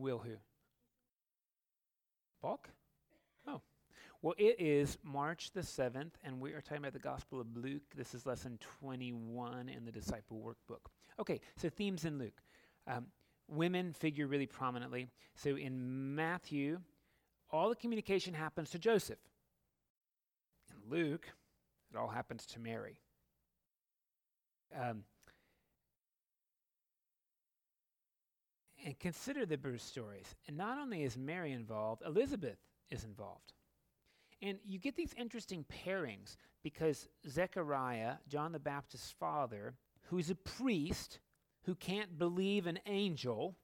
Will who? Balk? Oh. Well, it is March the 7th, and we are talking about the Gospel of Luke. This is lesson 21 in the Disciple Workbook. Okay, so themes in Luke. Um, women figure really prominently. So in Matthew, all the communication happens to Joseph. In Luke, it all happens to Mary. Um, and consider the birth stories. And not only is Mary involved, Elizabeth is involved. And you get these interesting pairings because Zechariah, John the Baptist's father, who's a priest who can't believe an angel,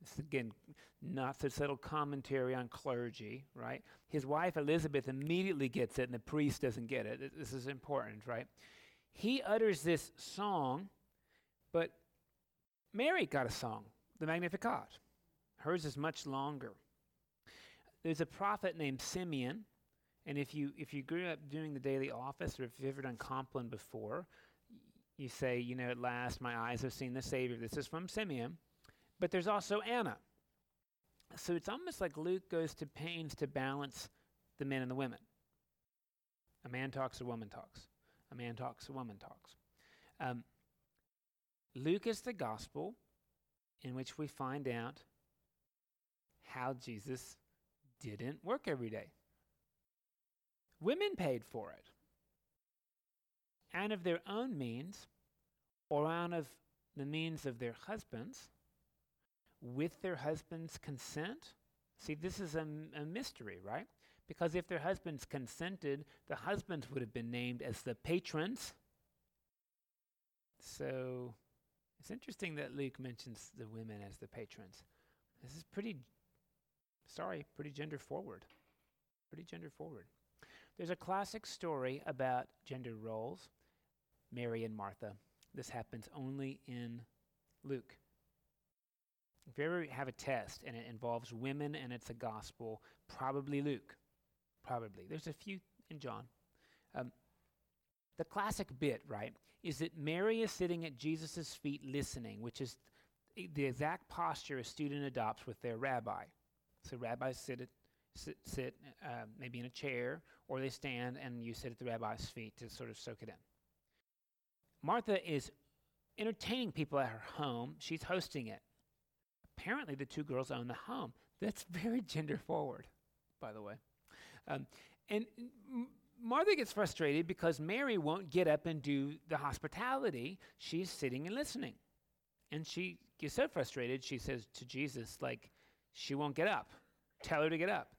this again, not so subtle commentary on clergy, right? His wife Elizabeth immediately gets it, and the priest doesn't get it. This is important, right? He utters this song, but Mary got a song the Magnificat. Hers is much longer. There's a prophet named Simeon, and if you if you grew up doing the daily office, or if you've ever done Compline before, you say, you know, at last my eyes have seen the Savior. This is from Simeon. But there's also Anna. So it's almost like Luke goes to pains to balance the men and the women. A man talks, a woman talks. A man talks, a woman talks. Um, Luke is the gospel in which we find out how Jesus didn't work every day. Women paid for it. And of their own means, or out of the means of their husbands, with their husband's consent. See, this is a, a mystery, right? Because if their husbands consented, the husbands would have been named as the patrons. So it's interesting that Luke mentions the women as the patrons. This is pretty, sorry, pretty gender forward. Pretty gender forward. There's a classic story about gender roles Mary and Martha. This happens only in Luke. If you ever have a test and it involves women and it's a gospel, probably Luke. Probably. There's a few in John. Um, the classic bit, right, is that Mary is sitting at Jesus' feet listening, which is the exact posture a student adopts with their rabbi. So rabbis sit, at, sit, sit uh, maybe in a chair, or they stand and you sit at the rabbi's feet to sort of soak it in. Martha is entertaining people at her home. She's hosting it. Apparently, the two girls own the home. That's very gender forward, by the way. Um, and Martha gets frustrated because Mary won't get up and do the hospitality. She's sitting and listening. And she gets so frustrated, she says to Jesus, like, she won't get up. Tell her to get up.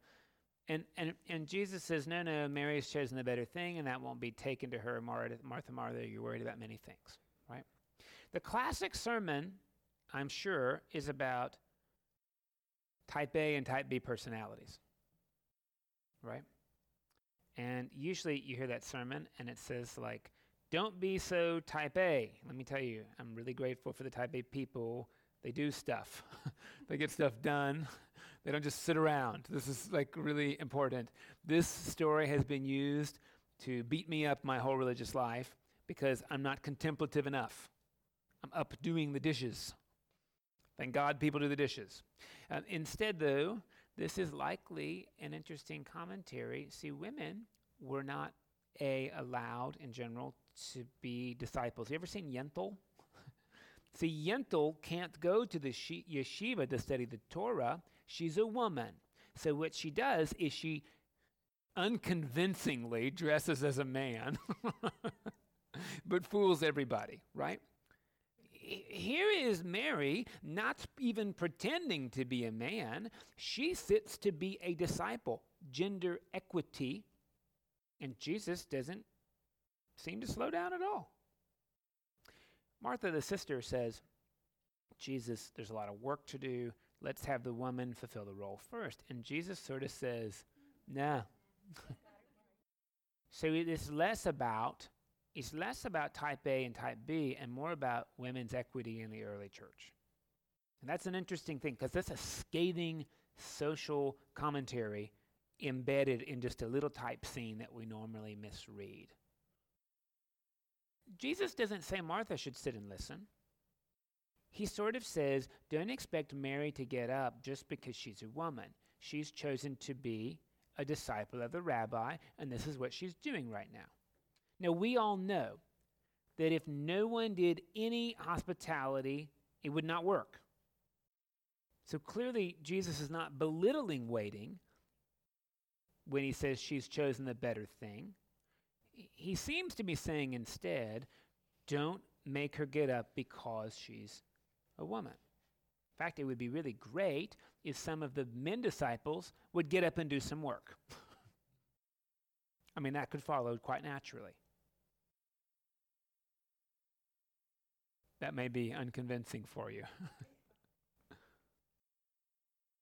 And, and, and Jesus says, No, no, Mary Mary's chosen the better thing, and that won't be taken to her. Martha, Martha, Martha, you're worried about many things, right? The classic sermon, I'm sure, is about type A and type B personalities, right? And usually you hear that sermon and it says, like, don't be so type A. Let me tell you, I'm really grateful for the type A people. They do stuff, they get stuff done. They don't just sit around. This is like really important. This story has been used to beat me up my whole religious life because I'm not contemplative enough. I'm up doing the dishes. Thank God people do the dishes. Uh, instead, though, this is likely an interesting commentary. See, women were not a allowed in general to be disciples. You ever seen Yentl? See, Yentl can't go to the yeshiva to study the Torah. She's a woman. So what she does is she unconvincingly dresses as a man, but fools everybody, right? Here is Mary not even pretending to be a man. She sits to be a disciple, gender equity. And Jesus doesn't seem to slow down at all. Martha, the sister, says, Jesus, there's a lot of work to do. Let's have the woman fulfill the role first. And Jesus sort of says, nah. so it is less about it's less about type A and type B and more about women's equity in the early church. And that's an interesting thing because that's a scathing social commentary embedded in just a little type scene that we normally misread. Jesus doesn't say Martha should sit and listen. he sort of says, don't expect Mary to get up just because she's a woman. She's chosen to be a disciple of the rabbi, and this is what she's doing right now. Now, we all know that if no one did any hospitality, it would not work. So clearly, Jesus is not belittling waiting when he says she's chosen the better thing. He seems to be saying instead, don't make her get up because she's a woman. In fact, it would be really great if some of the men disciples would get up and do some work. I mean, that could follow quite naturally. That may be unconvincing for you.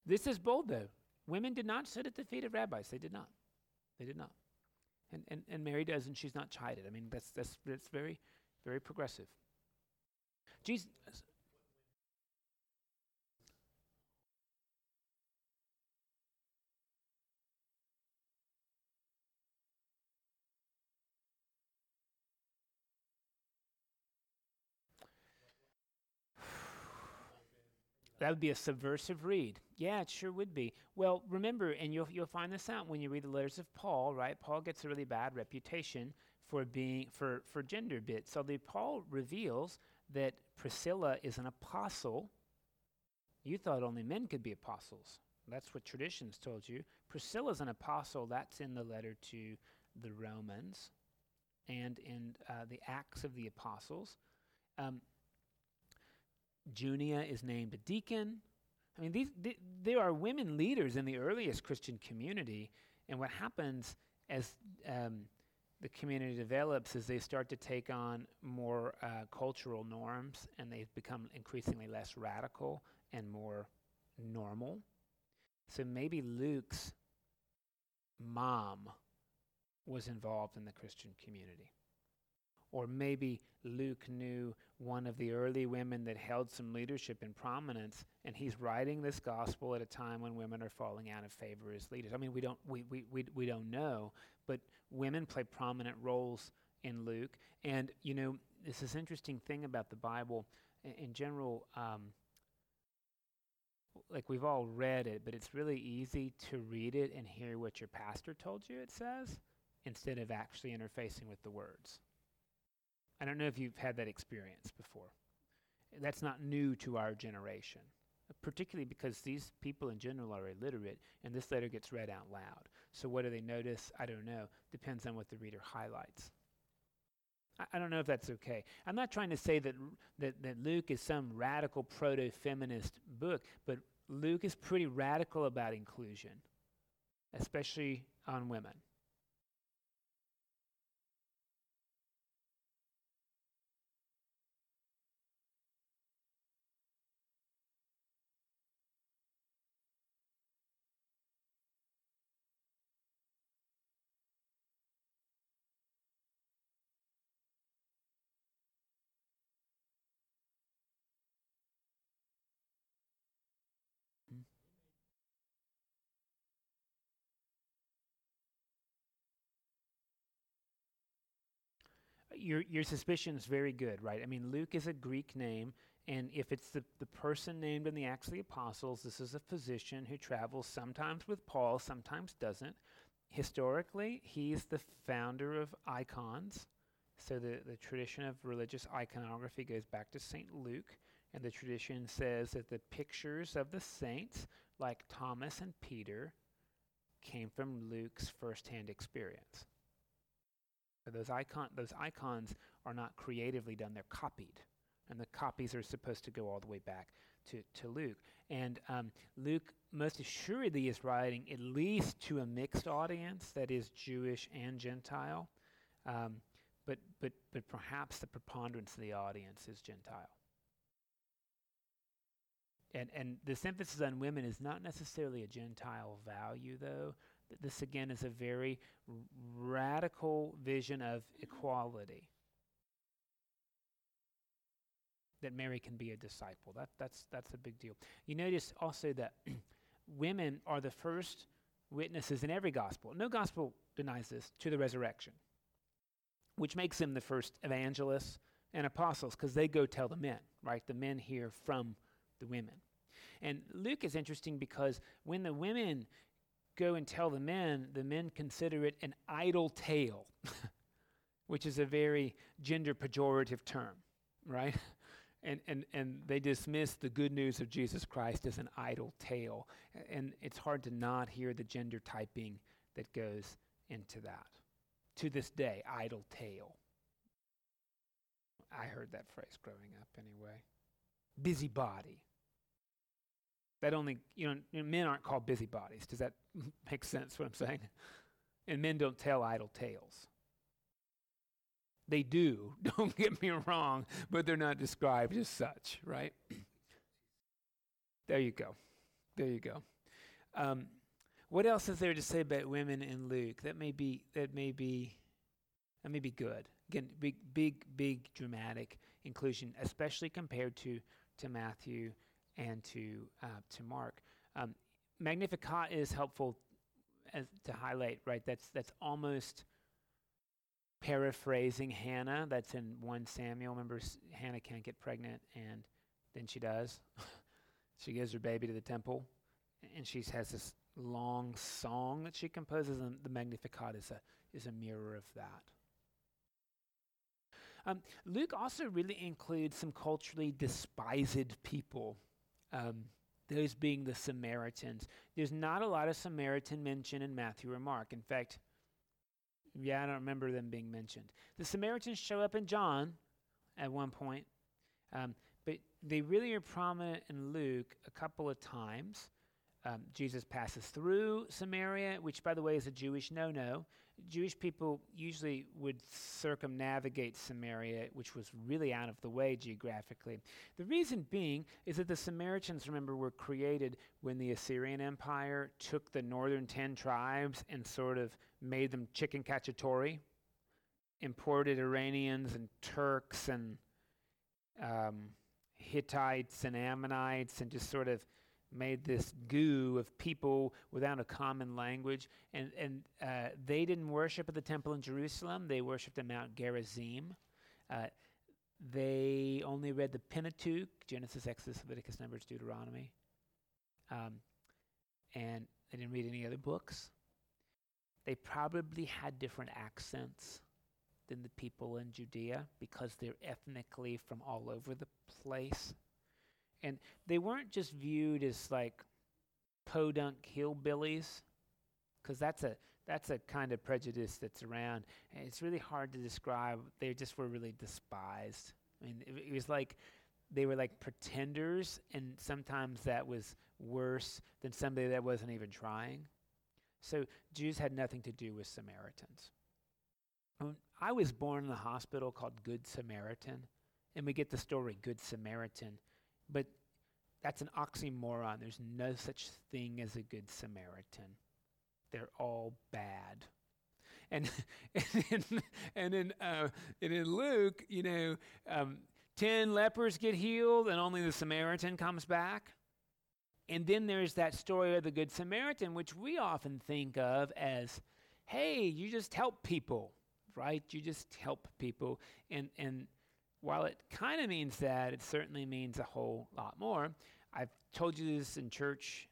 this is bold, though. Women did not sit at the feet of rabbis. They did not. They did not. And, and, and Mary does, and she's not chided. I mean, that's, that's, that's very, very progressive. Jesus, That would be a subversive read. Yeah, it sure would be. Well, remember, and you'll, you'll find this out when you read the letters of Paul, right? Paul gets a really bad reputation for being for, for gender bits. So the Paul reveals that Priscilla is an apostle. You thought only men could be apostles. That's what traditions told you. Priscilla's an apostle. That's in the letter to the Romans and in uh, the Acts of the Apostles. Um, Junia is named a deacon. I mean, these th- there are women leaders in the earliest Christian community, and what happens as um, the community develops is they start to take on more uh, cultural norms, and they become increasingly less radical and more normal. So maybe Luke's mom was involved in the Christian community. Or maybe Luke knew one of the early women that held some leadership and prominence, and he's writing this gospel at a time when women are falling out of favor as leaders. I mean, we don't, we, we, we, we don't know, but women play prominent roles in Luke. And, you know, this is interesting thing about the Bible in, general. Um, like we've all read it, but it's really easy to read it and hear what your pastor told you it says instead of actually interfacing with the words. I don't know if you've had that experience before. That's not new to our generation, particularly because these people in general are illiterate, and this letter gets read out loud. So, what do they notice? I don't know. Depends on what the reader highlights. I, don't know if that's okay. I'm not trying to say that, that, that Luke is some radical proto feminist book, but Luke is pretty radical about inclusion, especially on women. Your your suspicion is very good, right? I mean, Luke is a Greek name, and if it's the, the person named in the Acts of the Apostles, this is a physician who travels sometimes with Paul, sometimes doesn't. Historically, he's the founder of icons. So the, the tradition of religious iconography goes back to St. Luke, and the tradition says that the pictures of the saints, like Thomas and Peter, came from Luke's firsthand experience. Those, icon, those icons are not creatively done, they're copied. And the copies are supposed to go all the way back to, to Luke. And um, Luke most assuredly is writing at least to a mixed audience, that is, Jewish and Gentile. Um, but, but, but perhaps the preponderance of the audience is Gentile. And, and this emphasis on women is not necessarily a Gentile value, though. This again is a very radical vision of equality. That Mary can be a disciple. That, that's, that's a big deal. You notice also that women are the first witnesses in every gospel. No gospel denies this to the resurrection, which makes them the first evangelists and apostles because they go tell the men, right? The men hear from the women. And Luke is interesting because when the women go and tell the men, the men consider it an idle tale, which is a very gender pejorative term, right? And, and, and they dismiss the good news of Jesus Christ as an idle tale. And it's hard to not hear the gender typing that goes into that. To this day, idle tale. I heard that phrase growing up anyway. Busybody. That only, you know, men aren't called busybodies. Does that make sense what I'm saying? And men don't tell idle tales. They do, don't get me wrong, but they're not described as such, right? there you go. There you go. Um, what else is there to say about women in Luke? That may be that may be that may be good. Again, big, big, big dramatic inclusion, especially compared to to Matthew and to uh, to Mark. Um, Magnificat is helpful as to highlight, right? That's that's almost paraphrasing Hannah. That's in one Samuel. Remember, Hannah can't get pregnant, and then she does. she gives her baby to the temple, and she has this long song that she composes, and the Magnificat is a is a mirror of that. Um, Luke also really includes some culturally despised people, um, those being the Samaritans. There's not a lot of Samaritan mention in Matthew or Mark. In fact, yeah, I don't remember them being mentioned. The Samaritans show up in John at one point, um, but they really are prominent in Luke a couple of times. Um, Jesus passes through Samaria, which, by the way, is a Jewish no no. Jewish people usually would circumnavigate Samaria, which was really out of the way geographically. The reason being is that the Samaritans, remember, were created when the Assyrian Empire took the northern 10 tribes and sort of made them chicken cacciatori, imported Iranians and Turks and um, Hittites and Ammonites, and just sort of made this goo of people without a common language. And, and uh, they didn't worship at the temple in Jerusalem, they worshiped at Mount Gerizim. Uh, they only read the Pentateuch Genesis, Exodus, Leviticus, Numbers, Deuteronomy. Um, and they didn't read any other books. They probably had different accents than the people in Judea because they're ethnically from all over the place. And they weren't just viewed as like podunk hillbillies, because that's a that's a kind of prejudice that's around. And it's really hard to describe. They just were really despised. I mean, it, it was like they were like pretenders, and sometimes that was worse than somebody that wasn't even trying. So Jews had nothing to do with Samaritans. I was born in a hospital called Good Samaritan, and we get the story Good Samaritan but that's an oxymoron. There's no such thing as a good Samaritan. They're all bad. And and in, and in, uh, and in Luke, you know, um, ten lepers get healed, and only the Samaritan comes back. And then there's that story of the Good Samaritan, which we often think of as, hey, you just help people, right? You just help people. And, and while it kind of means that, it certainly means a whole lot more. I've told you this in church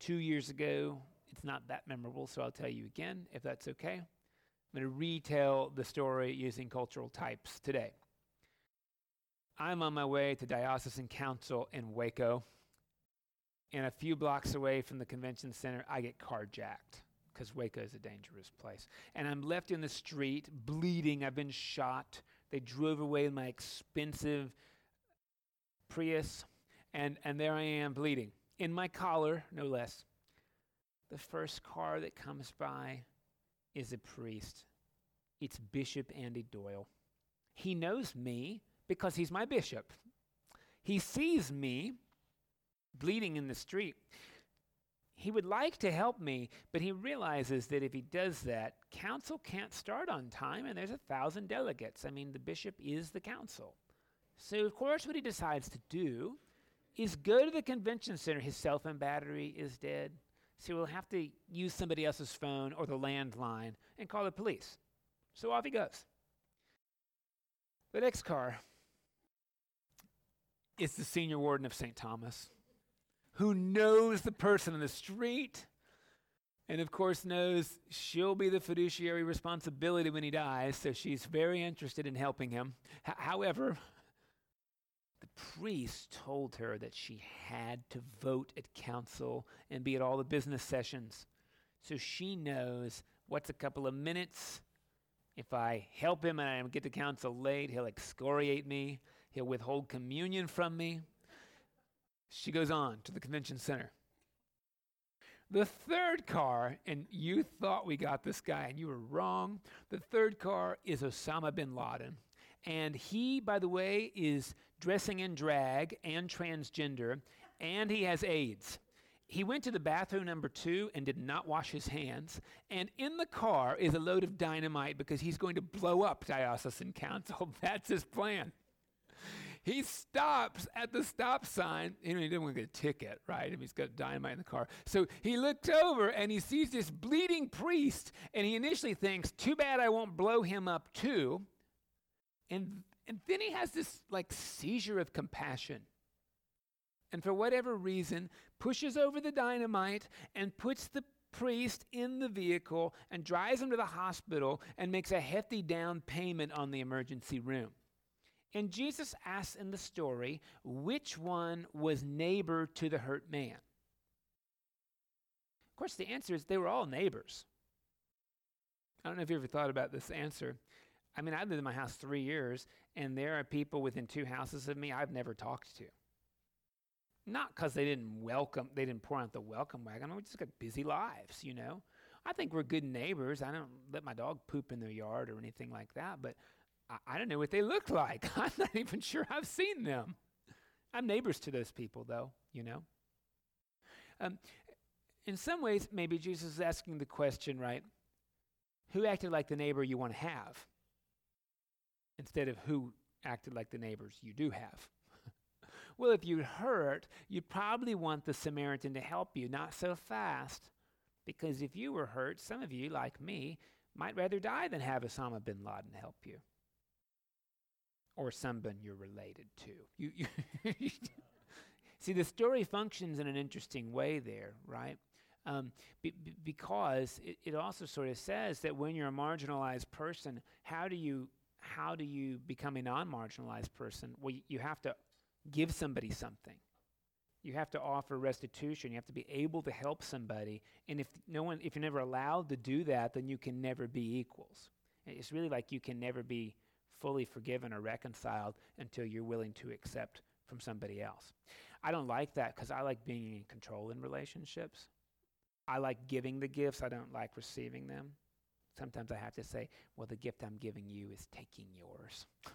two years ago. It's not that memorable, so I'll tell you again if that's okay. I'm going to retell the story using cultural types today. I'm on my way to Diocesan Council in Waco, and a few blocks away from the convention center, I get carjacked because Waco is a dangerous place. And I'm left in the street bleeding. I've been shot they drove away my expensive Prius, and, and there I am bleeding. In my collar, no less. The first car that comes by is a priest. It's Bishop Andy Doyle. He knows me because he's my bishop. He sees me bleeding in the street he would like to help me, but he realizes that if he does that, council can't start on time and there's a thousand delegates. I mean, the bishop is the council. So, of course, what he decides to do is go to the convention center. His cell phone battery is dead. So he'll have to use somebody else's phone or the landline and call the police. So off he goes. The next car is the senior warden of St. Thomas, who knows the person in the street and of course knows she'll be the fiduciary responsibility when he dies, so she's very interested in helping him. H- however, the priest told her that she had to vote at council and be at all the business sessions. So she knows what's a couple of minutes. If I help him and I get to council late, he'll excoriate me, he'll withhold communion from me. She goes on to the convention center. The third car, and you thought we got this guy, and you were wrong. The third car is Osama bin Laden. And he, by the way, is dressing in drag and transgender, and he has AIDS. He went to the bathroom number two and did not wash his hands. And in the car is a load of dynamite because he's going to blow up Diocesan Council. That's his plan. He stops at the stop sign. You know, he didn't want to get a ticket, right? I mean, he's got dynamite in the car. So he looks over and he sees this bleeding priest, and he initially thinks, too bad I won't blow him up too. And, and then he has this like seizure of compassion. And for whatever reason, pushes over the dynamite and puts the priest in the vehicle and drives him to the hospital and makes a hefty down payment on the emergency room. And Jesus asks in the story, which one was neighbor to the hurt man? Of course, the answer is they were all neighbors. I don't know if you ever thought about this answer. I mean, I've lived in my house three years, and there are people within two houses of me I've never talked to. Not because they didn't welcome, they didn't pour out the welcome wagon. We just got busy lives, you know. I think we're good neighbors. I don't let my dog poop in their yard or anything like that, but I, I don't know what they look like. I'm not even sure I've seen them. I'm neighbors to those people, though, you know. Um, in some ways, maybe Jesus is asking the question, right? Who acted like the neighbor you want to have? Instead of who acted like the neighbors you do have. well, if you'd hurt, you'd probably want the Samaritan to help you, not so fast. Because if you were hurt, some of you, like me, might rather die than have Osama bin Laden help you or someone you're related to. You, you See, the story functions in an interesting way there, right? Um, be, be, because it, it also sort of says that when you're a marginalized person, how do you how do you become a non-marginalized person? Well, you have to give somebody something. You have to offer restitution. You have to be able to help somebody. And if no one, if you're never allowed to do that, then you can never be equals. It's really like you can never be fully forgiven or reconciled until you're willing to accept from somebody else. I don't like that because I like being in control in relationships. I like giving the gifts, I don't like receiving them. Sometimes I have to say, well, the gift I'm giving you is taking yours.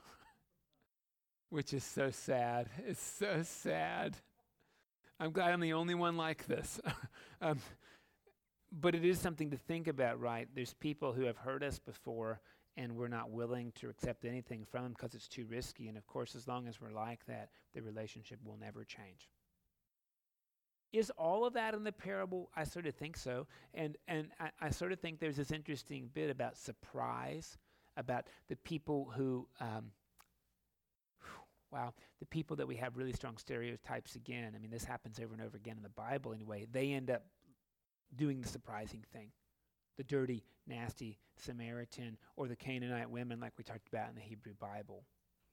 Which is so sad. It's so sad. I'm glad I'm the only one like this. um, but it is something to think about, right? There's people who have hurt us before and we're not willing to accept anything from them because it's too risky. And of course, as long as we're like that, the relationship will never change. Is all of that in the parable? I sort of think so. And, and I, I sort of think there's this interesting bit about surprise, about the people who, um, wow, the people that we have really strong stereotypes again. I mean, this happens over and over again in the Bible anyway. They end up doing the surprising thing the dirty, nasty Samaritan or the Canaanite women, like we talked about in the Hebrew Bible.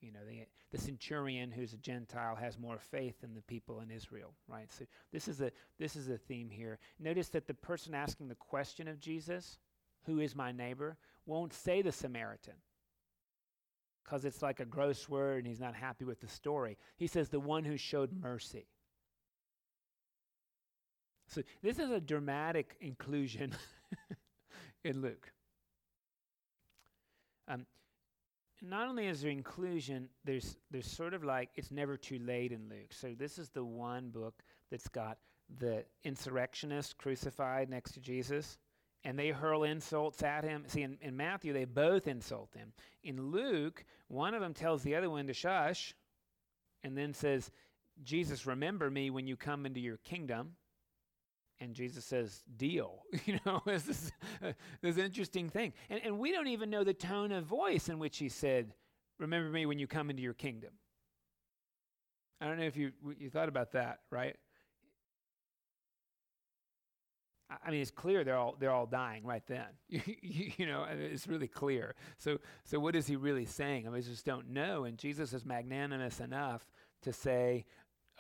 You know, the, the centurion who's a Gentile has more faith than the people in Israel, right? So this is a this is a theme here. Notice that the person asking the question of Jesus, "Who is my neighbor?" won't say the Samaritan because it's like a gross word and he's not happy with the story. He says the one who showed mercy. So this is a dramatic inclusion in Luke. Um, not only is there inclusion, there's there's sort of like it's never too late in Luke. So this is the one book that's got the insurrectionists crucified next to Jesus, and they hurl insults at him. See, in, in Matthew, they both insult him. In Luke, one of them tells the other one to shush, and then says, Jesus, remember me when you come into your kingdom. And Jesus says, deal. you know, this is this interesting thing. And, and we don't even know the tone of voice in which he said, remember me when you come into your kingdom. I don't know if you you thought about that, right? I mean, it's clear they're all they're all dying right then. you, you, know, it's really clear. So, so what is he really saying? I mean, just don't know. And Jesus is magnanimous enough to say,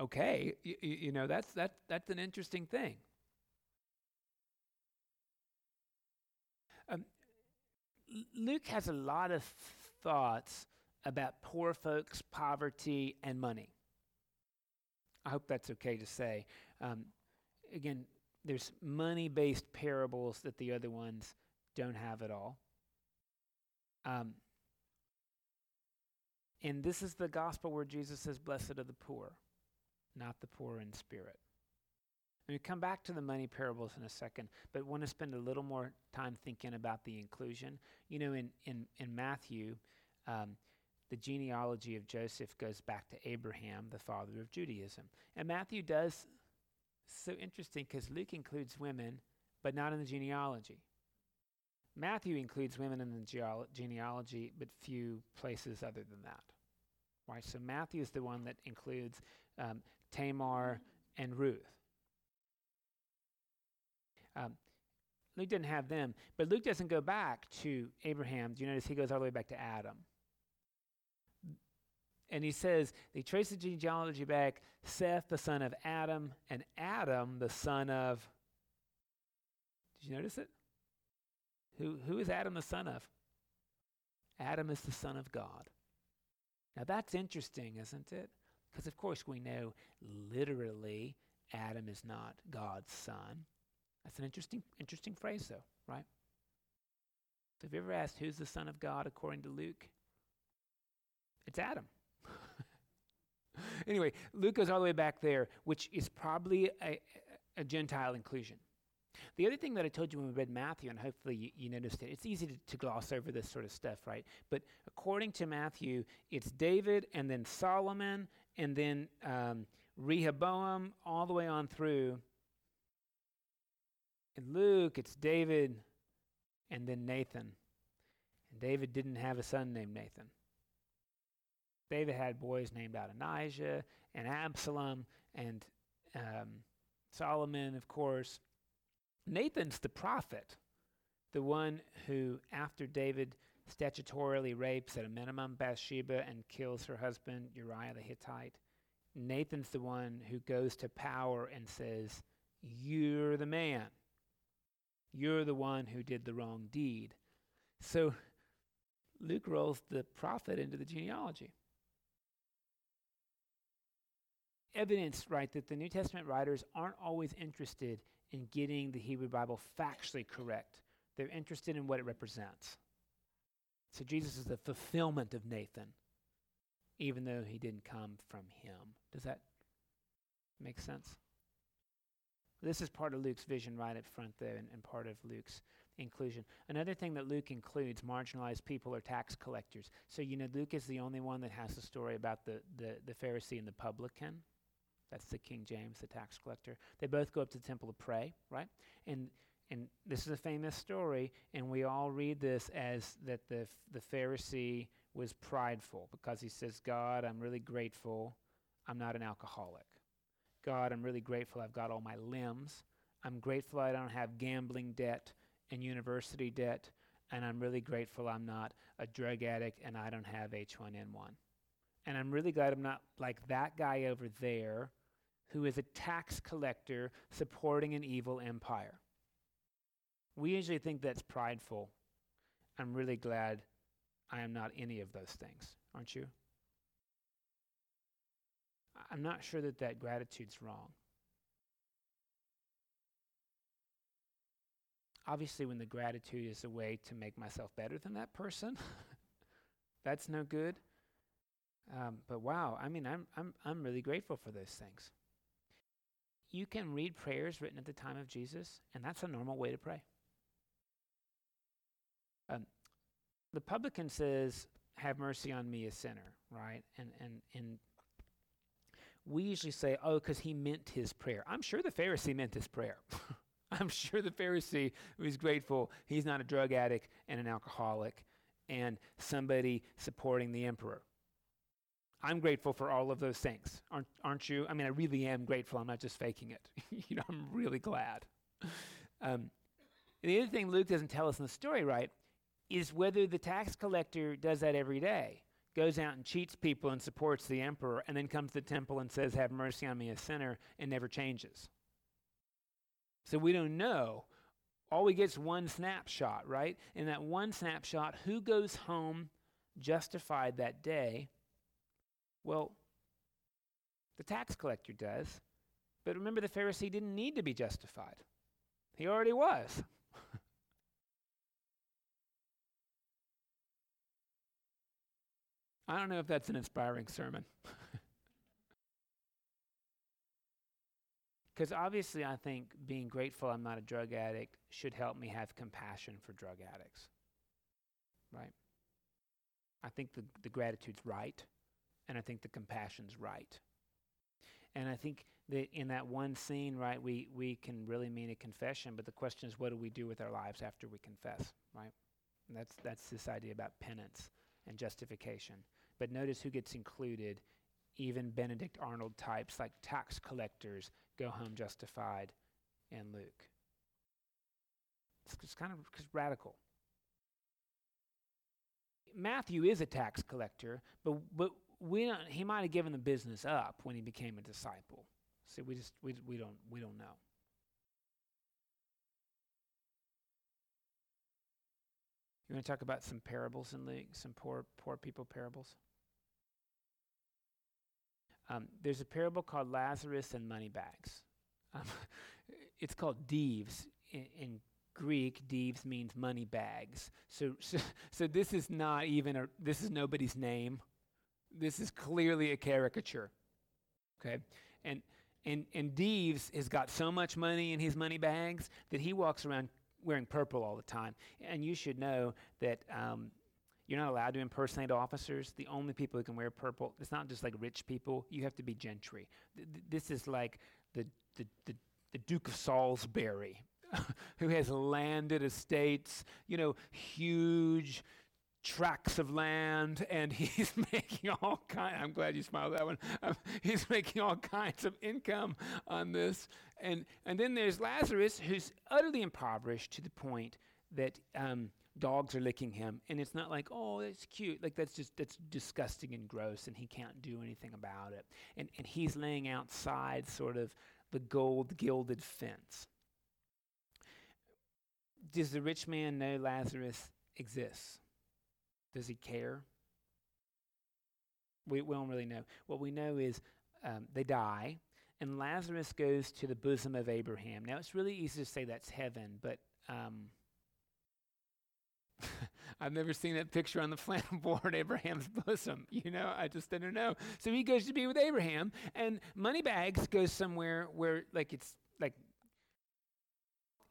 "Okay, you know, that's that that's an interesting thing." Um, Luke has a lot of thoughts about poor folks, poverty, and money. I hope that's okay to say. Um, again, there's money based parables that the other ones don't have at all. Um, and this is the gospel where Jesus says, Blessed are the poor, not the poor in spirit. And we come back to the money parables in a second, but want to spend a little more time thinking about the inclusion. You know, in, in, in Matthew, um, the genealogy of Joseph goes back to Abraham, the father of Judaism. And Matthew does so interesting because Luke includes women, but not in the genealogy. Matthew includes women in the genealogy, but few places other than that. Right? So Matthew is the one that includes um, Tamar and Ruth. Um, Luke didn't have them, but Luke doesn't go back to Abraham. Do you notice he goes all the way back to Adam? And he says, they trace the genealogy back Seth, the son of Adam, and Adam, the son of. Did you notice it? Who, who is Adam the son of? Adam is the son of God. Now that's interesting, isn't it? Because, of course, we know literally Adam is not God's son. That's an interesting, interesting phrase, though, right? So have you ever asked who's the son of God according to Luke? It's Adam. anyway, Luke goes all the way back there, which is probably a, a Gentile inclusion. The other thing that I told you when we read Matthew, and hopefully you, you noticed it, it's easy to, to, gloss over this sort of stuff, right? But according to Matthew, it's David and then Solomon and then um, Rehoboam all the way on through. In Luke, it's David and then Nathan. And David didn't have a son named Nathan. David had boys named Adonijah and Absalom and um, Solomon, of course. Nathan's the prophet, the one who, after David statutorily rapes at a minimum Bathsheba and kills her husband, Uriah the Hittite, Nathan's the one who goes to power and says, You're the man. You're the one who did the wrong deed. So Luke rolls the prophet into the genealogy evidence, right, that the New Testament writers aren't always interested in getting the Hebrew Bible factually correct. They're interested in what it represents. So Jesus is the fulfillment of Nathan, even though he didn't come from him. Does that make sense? This is part of Luke's vision right up front there and, and part of Luke's inclusion. Another thing that Luke includes marginalized people or tax collectors. So, you know, Luke is the only one that has the story about the, the, the Pharisee and the publican. That's the King James, the tax collector. They both go up to the temple to pray, right? And and this is a famous story, and we all read this as that the the Pharisee was prideful because he says, "God, I'm really grateful. I'm not an alcoholic. God, I'm really grateful. I've got all my limbs. I'm grateful I don't have gambling debt and university debt, and I'm really grateful I'm not a drug addict and I don't have H1N1." And I'm really glad I'm not like that guy over there who is a tax collector supporting an evil empire. We usually think that's prideful. I'm really glad I am not any of those things, aren't you? I'm not sure that that gratitude's wrong. Obviously, when the gratitude is a way to make myself better than that person, that's no good. Um, but wow, I mean, I'm, I'm, I'm really grateful for those things you can read prayers written at the time of Jesus, and that's a normal way to pray. Um, the publican says, Have mercy on me, a sinner, right? And, and, and we usually say, Oh, because he meant his prayer. I'm sure the Pharisee meant his prayer. I'm sure the Pharisee was grateful he's not a drug addict and an alcoholic and somebody supporting the emperor. I'm grateful for all of those things, aren't, aren't you? I mean, I really am grateful. I'm not just faking it. you know, I'm really glad. Um, the other thing Luke doesn't tell us in the story, right, is whether the tax collector does that every day, goes out and cheats people and supports the emperor, and then comes to the temple and says, Have mercy on me, a sinner, and never changes. So we don't know. All we get is one snapshot, right? In that one snapshot, who goes home justified that day? Well, the tax collector does. But remember, the Pharisee didn't need to be justified, he already was. I don't know if that's an inspiring sermon. Because obviously, I think being grateful I'm not a drug addict should help me have compassion for drug addicts. Right? I think the, the gratitude's right, and I think the compassion's right. And I think that in that one scene, right, we, we can really mean a confession, but the question is, what do we do with our lives after we confess, right? And that's, that's this idea about penance and justification. But notice who gets included. Even Benedict Arnold types like tax collectors go home justified in Luke. It's, it's kind of radical. Matthew is a tax collector, but, but we don't, he might have given the business up when he became a disciple. So we just we, we don't we don't know. You want to talk about some parables in Luke, some poor poor people parables? Um, there's a parable called Lazarus and Moneybags. Um, it's called Dives in, in, Greek. Dives means money bags. So, so, so this is not even a. This is nobody's name. This is clearly a caricature. Okay, and and and Dives has got so much money in his money bags that he walks around wearing purple all the time. And you should know that um, you're not allowed to impersonate officers. The only people who can wear purple, it's not just like rich people. You have to be gentry. Th- th- this is like the, the, the, the Duke of Salisbury, who has landed estates, you know, huge tracts of land, and he's making all kind. I'm glad you smiled that one. Um, he's making all kinds of income on this, and and then there's Lazarus, who's utterly impoverished to the point that um, dogs are licking him and it's not like oh that's cute. Like that's just that's disgusting and gross and he can't do anything about it. And and he's laying outside sort of the gold gilded fence. Does the rich man know lazarus exists? Does he care? We, we don't really know. What we know is um, they die and lazarus goes to the bosom of abraham. Now it's really easy to say that's heaven but um, I've never seen that picture on the flannel board, Abraham's bosom. You know, I just didn't know. So he goes to be with Abraham, and Moneybags goes somewhere where, like, it's like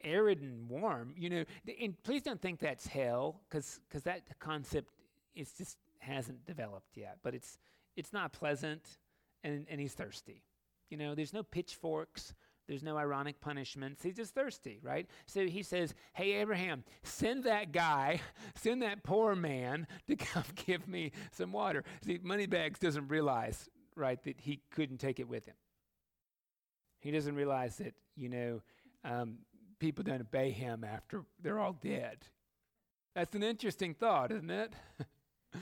arid and warm. You know, and please don't think that's hell, because because that concept is just hasn't developed yet. But it's it's not pleasant, and and he's thirsty. You know, there's no pitchforks. There's no ironic punishments. He's just thirsty, right? So he says, Hey, Abraham, send that guy, send that poor man to come give me some water. See, Moneybags doesn't realize, right, that he couldn't take it with him. He doesn't realize that, you know, um, people don't obey him after they're all dead. That's an interesting thought, isn't it?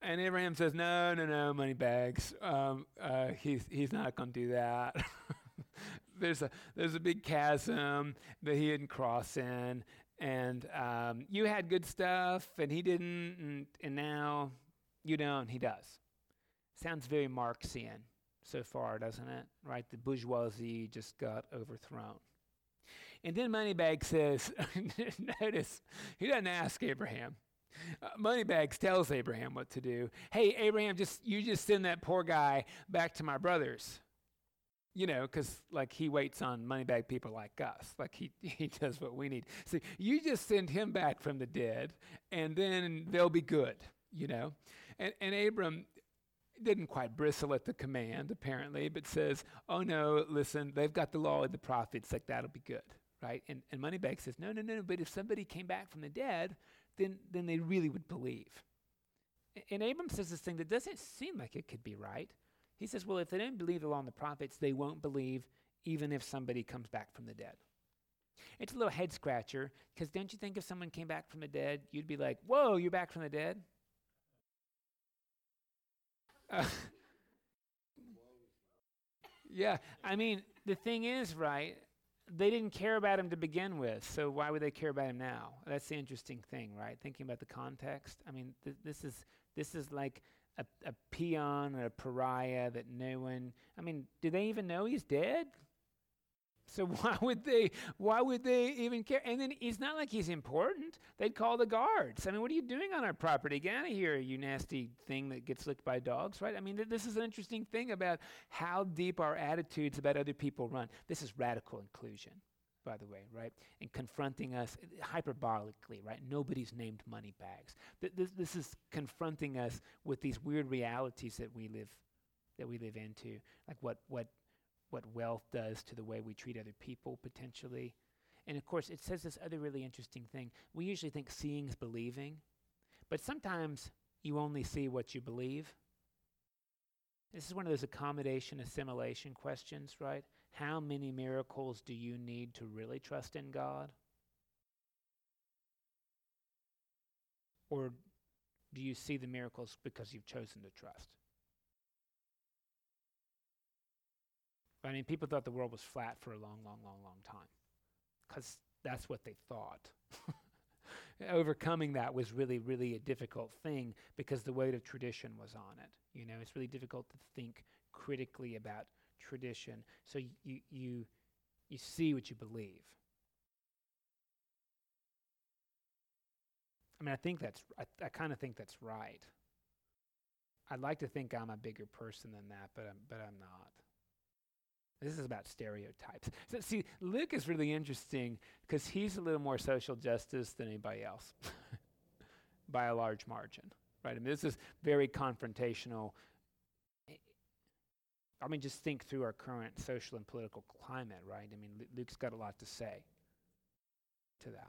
and Abraham says, No, no, no, Moneybags. Um, uh, he's, he's not going to do that. There's a there's a big chasm that he didn't cross in, and um, you had good stuff and he didn't, and, and now you don't. He does. Sounds very Marxian so far, doesn't it? Right? The bourgeoisie just got overthrown. And then Moneybag says, notice, he doesn't ask Abraham. Uh, Moneybags tells Abraham what to do. Hey, Abraham, just you just send that poor guy back to my brothers you know, because like he waits on moneybag people like us. Like he, he does what we need. See, you just send him back from the dead, and then they'll be good, you know. And, and Abram didn't quite bristle at the command, apparently, but says, oh no, listen, they've got the law and the prophets, like that'll be good, right? And, and Moneybag says, no, no, no, no, but if somebody came back from the dead, then, then they really would believe. And Abram says this thing that doesn't seem like it could be right. He says, well, if they don't believe the law and the prophets, they won't believe even if somebody comes back from the dead. It's a little head scratcher because don't you think if someone came back from the dead, you'd be like, whoa, you're back from the dead? Uh, yeah, I mean, the thing is, right, they didn't care about him to begin with, so why would they care about him now? That's the interesting thing, right? Thinking about the context. I mean, th- this is this is like a, a peon or a pariah that no one. I mean, do they even know he's dead? So why would they why would they even care? And then it's not like he's important. They'd call the guards. I mean, what are you doing on our property? Get out of here, you nasty thing that gets licked by dogs, right? I mean, th- this is an interesting thing about how deep our attitudes about other people run. This is radical inclusion, by the way, right? And confronting us eh, hyperbolically, right? Nobody's named money bags. Th- this, this is confronting us with these weird realities that we live that we live into, like what what what wealth does to the way we treat other people potentially. And of course, it says this other really interesting thing. We usually think seeing is believing, but sometimes you only see what you believe. This is one of those accommodation assimilation questions, right? How many miracles do you need to really trust in God? Or do you see the miracles because you've chosen to trust? I mean, people thought the world was flat for a long, long, long, long time because that's what they thought. Overcoming that was really, really a difficult thing because the weight of tradition was on it. You know, it's really difficult to think critically about tradition. So you you you see what you believe. I mean, I think that's I, I kind of think that's right. I'd like to think I'm a bigger person than that, but I'm but I'm not. This is about stereotypes. So, see, Luke is really interesting because he's a little more social justice than anybody else by a large margin, right? I mean, this is very confrontational. I mean, just think through our current social and political climate, right? I mean, Luke's got a lot to say to that.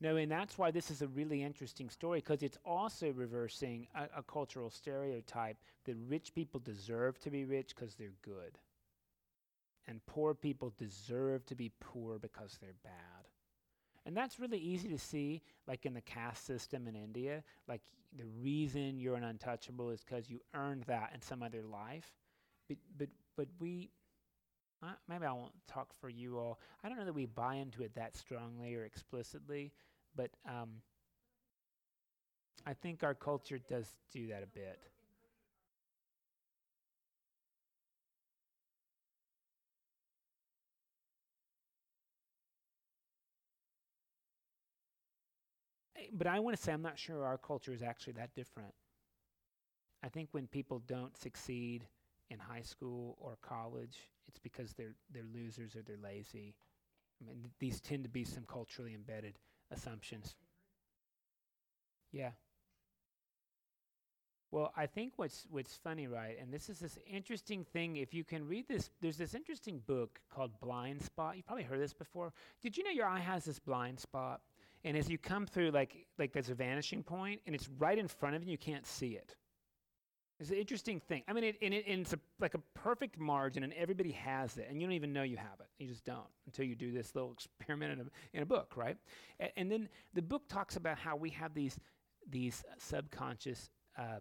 No, and that's why this is a really interesting story because it's also reversing a, a, cultural stereotype that rich people deserve to be rich because they're good. And poor people deserve to be poor because they're bad. And that's really easy to see, like in the caste system in India. Like the reason you're an untouchable is because you earned that in some other life. But, but, but we, uh, maybe I won't talk for you all. I don't know that we buy into it that strongly or explicitly, but um, I think our culture does do that a bit. But I want to say I'm not sure our culture is actually that different. I think when people don't succeed in high school or college, it's because they're they're losers or they're lazy. I mean, th- these tend to be some culturally embedded assumptions. Yeah. Well, I think what's what's funny, right? And this is this interesting thing. If you can read this, there's this interesting book called Blind Spot. You probably heard this before. Did you know your eye has this blind spot? And as you come through, like like there's a vanishing point, and it's right in front of you. You can't see it. It's an interesting thing. I mean, it, and, it, and it's a, like a perfect margin, and everybody has it, and you don't even know you have it. You just don't until you do this little experiment in a, in a book, right? A- and then the book talks about how we have these these subconscious uh,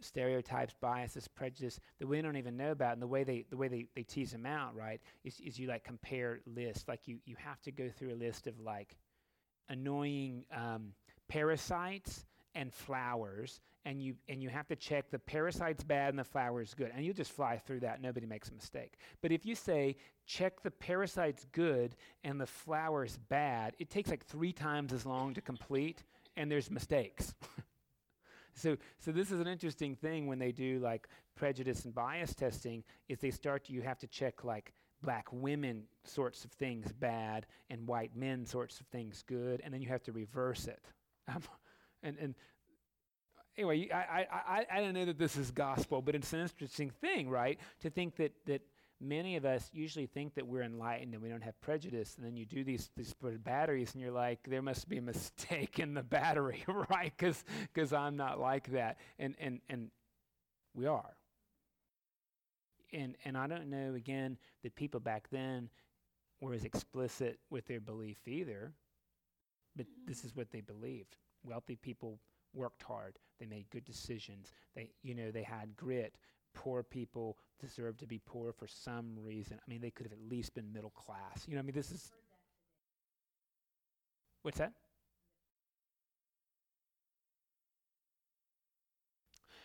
stereotypes, biases, prejudice that we don't even know about, and the way they the way they, they tease them out, right, is, is you like compare lists. Like you you have to go through a list of like annoying um, parasites and flowers and you and you have to check the parasite's bad and the flower's good and you just fly through that. Nobody makes a mistake. But if you say check the parasite's good and the flower's bad it takes like three times as long to complete and there's mistakes. So so this is an interesting thing when they do like prejudice and bias testing is they start to, you have to check like black women sorts of things bad and white men sorts of things good and then you have to reverse it um, and and anyway, I, I, I, I don't know that this is gospel, but it's an interesting thing, right? To think that, that many of us usually think that we're enlightened and we don't have prejudice, and then you do these, these batteries, and you're like, there must be a mistake in the battery, right? Because I'm not like that. And, and, and we are. And, and I don't know, again, that people back then were as explicit with their belief either, but this is what they believed. Wealthy people worked hard. They made good decisions. They, you know, they had grit. Poor people deserved to be poor for some reason. I mean, they could have at least been middle class. You know, I mean, this is. What's that?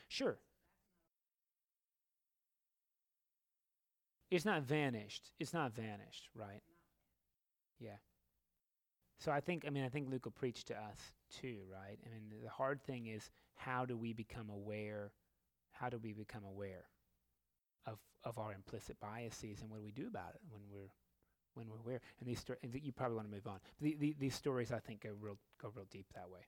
Sure. It's not vanished. It's not vanished, right? Yeah. So I think, I mean, I think Luke will preach to us too, right? I mean, the hard thing is how do we become aware? How do we become aware of of our implicit biases and what do we do about it when we're when we're aware? And these sto- and you probably want to move on. The, the, these stories, I think, go real go real deep that way.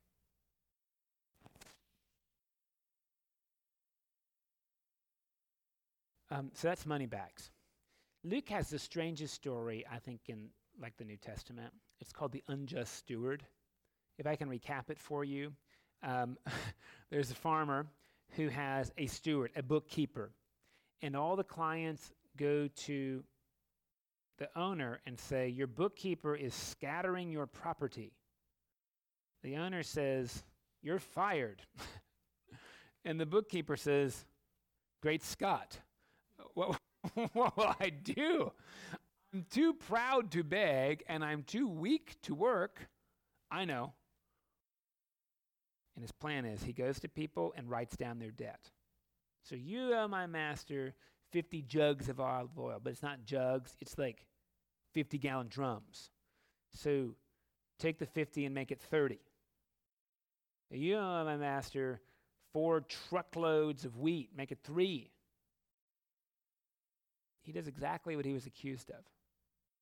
Um, so that's money bags. Luke has the strangest story, I think, in like the New Testament. It's called the unjust steward. If I can recap it for you, um, there's a farmer who has a steward, a bookkeeper, and all the clients go to the owner and say, Your bookkeeper is scattering your property. The owner says, You're fired. and the bookkeeper says, Great Scott, what, will I do? I'm too proud to beg and I'm too weak to work. I know. And his plan is he goes to people and writes down their debt. So you owe my master 50 jugs of olive oil, but it's not jugs, it's like 50 gallon drums. So take the 50 and make it 30. You owe my master four truckloads of wheat, make it three. He does exactly what he was accused of.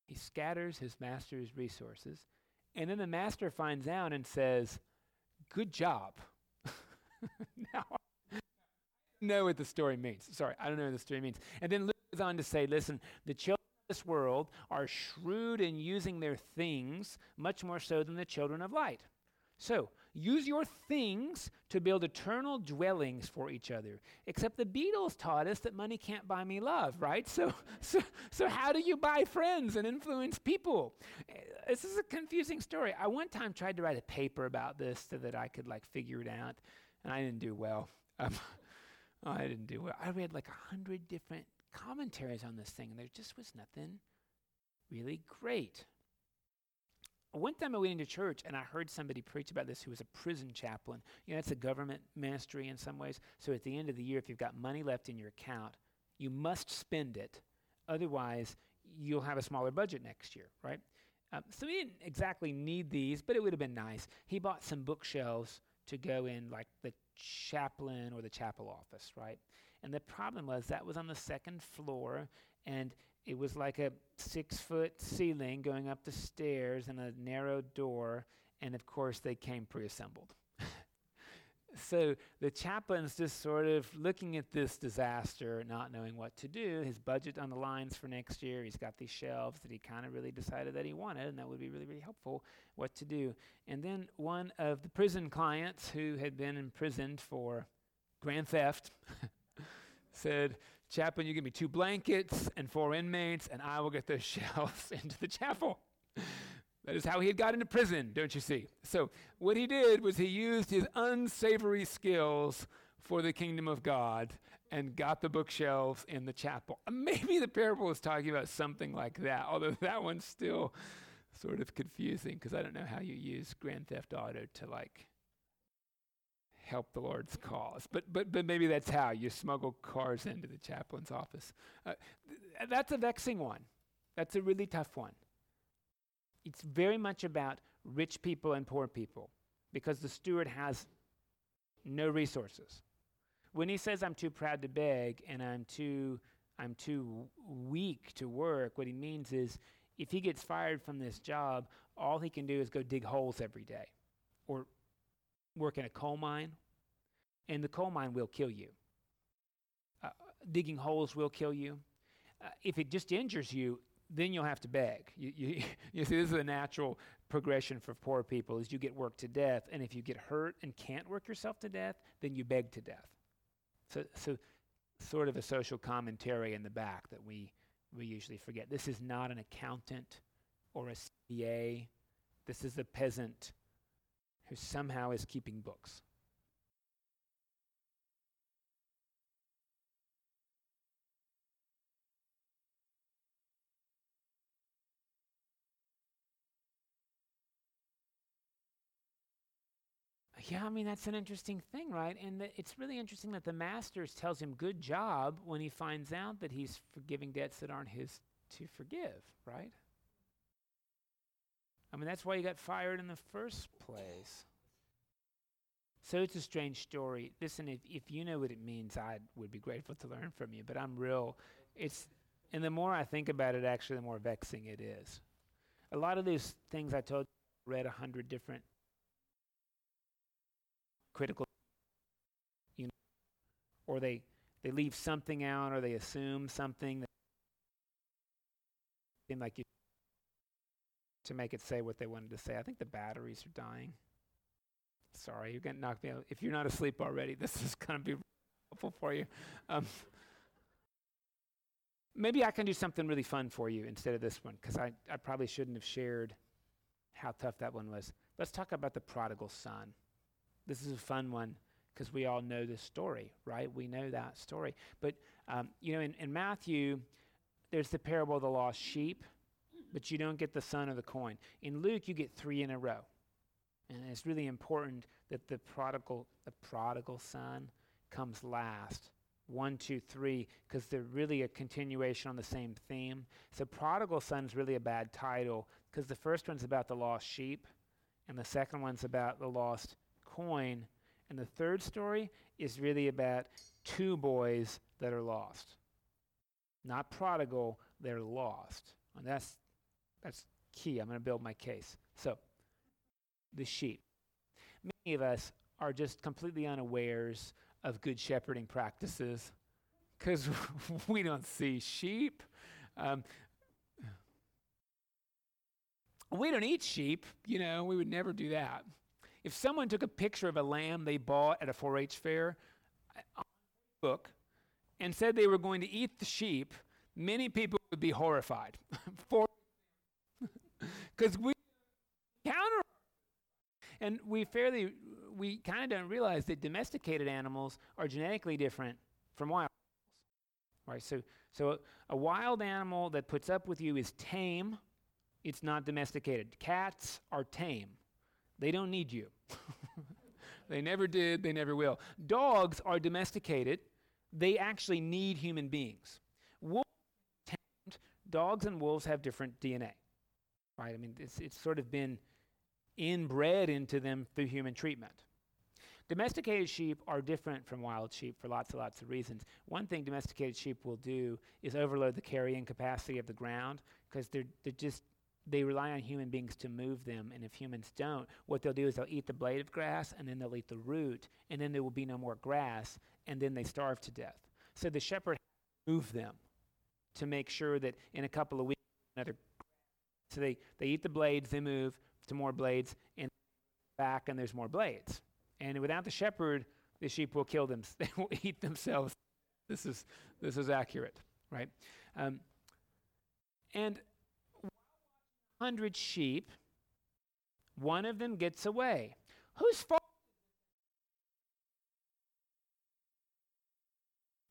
He scatters his master's resources. And then the master finds out and says, Good job. now, I know what the story means. Sorry, I don't know what the story means. And then Luke goes on to say, Listen, the children of this world are shrewd in using their things much more so than the children of light. So, use your things to build eternal dwellings for each other. Except the Beatles taught us that money can't buy me love, right? So, so, so how do you buy friends and influence people? Uh, this is a confusing story. I one time tried to write a paper about this so that I could like figure it out, and I didn't do well. Um, I didn't do well. I read like a hundred different commentaries on this thing, and there just was nothing really great one time I went into church and I heard somebody preach about this who was a prison chaplain. You know, it's a government ministry in some ways. So at the end of the year, if you've got money left in your account, you must spend it. Otherwise, you'll have a smaller budget next year, right? Um, so he didn't exactly need these, but it would have been nice. He bought some bookshelves to go in like the chaplain or the chapel office, right? And the problem was that was on the second floor, and it was like a six foot ceiling going up the stairs and a narrow door, and of course, they came pre assembled. so the chaplain's just sort of looking at this disaster, not knowing what to do. His budget on the lines for next year, he's got these shelves that he kind of really decided that he wanted, and that would be really, really helpful, what to do. And then one of the prison clients who had been imprisoned for grand theft said, Chaplain, you give me two blankets and four inmates, and I will get those shelves into the chapel. That is how he had got into prison, don't you see? So, what he did was he used his unsavory skills for the kingdom of God and got the bookshelves in the chapel. Maybe the parable is talking about something like that, although that one's still sort of confusing because I don't know how you use Grand Theft Auto to like help the Lord's cause. But, but, but maybe that's how you smuggle cars into the chaplain's office. Uh, th- that's a vexing one. That's a really tough one. It's very much about rich people and poor people because the steward has no resources. When he says, I'm too proud to beg and I'm too, I'm too weak to work, what he means is if he gets fired from this job, all he can do is go dig holes every day or work in a coal mine and the coal mine will kill you. Uh, digging holes will kill you. Uh, if it just injures you, then you'll have to beg. You, you, you see, this is a natural progression for poor people: is you get worked to death, and if you get hurt and can't work yourself to death, then you beg to death. So, so sort of a social commentary in the back that we we usually forget. This is not an accountant or a CPA. This is a peasant who somehow is keeping books. Yeah, I mean that's an interesting thing, right? And it's really interesting that the master tells him good job when he finds out that he's forgiving debts that aren't his to forgive, right? I mean that's why he got fired in the first place. So it's a strange story. Listen, if if you know what it means, I would be grateful to learn from you. But I'm real. It's and the more I think about it, actually, the more vexing it is. A lot of these things I told read a hundred different critical you know or they they leave something out or they assume something that seem like you to make it say what they wanted to say. I think the batteries are dying. Sorry, you're to knock me out. If you're not asleep already, this is to be helpful for you. Um, maybe I can do something really fun for you instead of this one, because I, I probably shouldn't have shared how tough that one was. Let's talk about the prodigal son. This is a fun one because we all know this story, right? We know that story. But, um, you know, in, in Matthew, there's the parable of the lost sheep, but you don't get the son of the coin. In Luke, you get three in a row. And it's really important that the prodigal, the prodigal son comes last. One, two, three, because they're really a continuation on the same theme. So, prodigal son is really a bad title because the first one's about the lost sheep, and the second one's about the lost coin. And the third story is really about two boys that are lost. Not prodigal, they're lost. And that's, that's key. I'm going to build my case. So, the sheep. Many of us are just completely unawares of good shepherding practices because we don't see sheep. Um, we don't eat sheep, you know, we would never do that. If someone took a picture of a lamb they bought at a 4 H fair on book and said they were going to eat the sheep, many people would be horrified. Because we counter. And we fairly, we kind of don't realize that domesticated animals are genetically different from wild animals. Right? So, so a wild animal that puts up with you is tame, it's not domesticated. Cats are tame. They don't need you. they never did, they never will. Dogs are domesticated. They actually need human beings. Wolves, dogs and wolves have different DNA. Right? I mean, it's, it's sort of been inbred into them through human treatment. Domesticated sheep are different from wild sheep for lots and lots of reasons. One thing domesticated sheep will do is overload the carrying capacity of the ground because they're, they're just they rely on human beings to move them. And if humans don't, what they'll do is they'll eat the blade of grass and then they'll eat the root, and then there will be no more grass, and then they starve to death. So the shepherd move them to make sure that in a couple of weeks, another. So they, they eat the blades, they move to more blades, and back, and there's more blades. And without the shepherd, the sheep will kill them. They will eat themselves. This is this is accurate, right? Um, and hundred sheep, one of them gets away. Whose fault?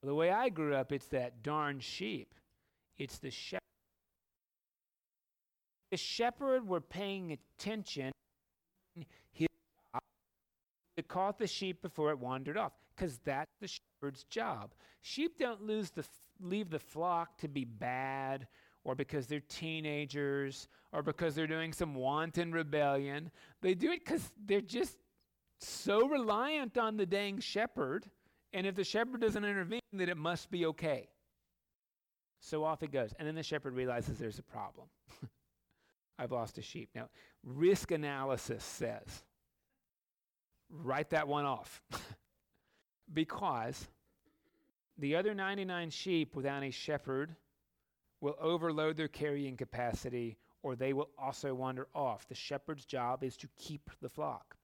The way I grew up, it's that darn sheep. It's the shepherd. The shepherd were paying attention. To caught the sheep before it wandered off, because that's the shepherd's job. Sheep don't lose the, leave the flock to be bad or because they're teenagers or because they're doing some wanton rebellion. They do it because they're just so reliant on the dang shepherd. And if the shepherd doesn't intervene, then it must be okay. So off it goes. And then the shepherd realizes there's a problem. I've lost a sheep. Now, risk analysis says write that one off. because the other 99 sheep without a shepherd will overload their carrying capacity or they will also wander off. The shepherd's job is to keep the flock.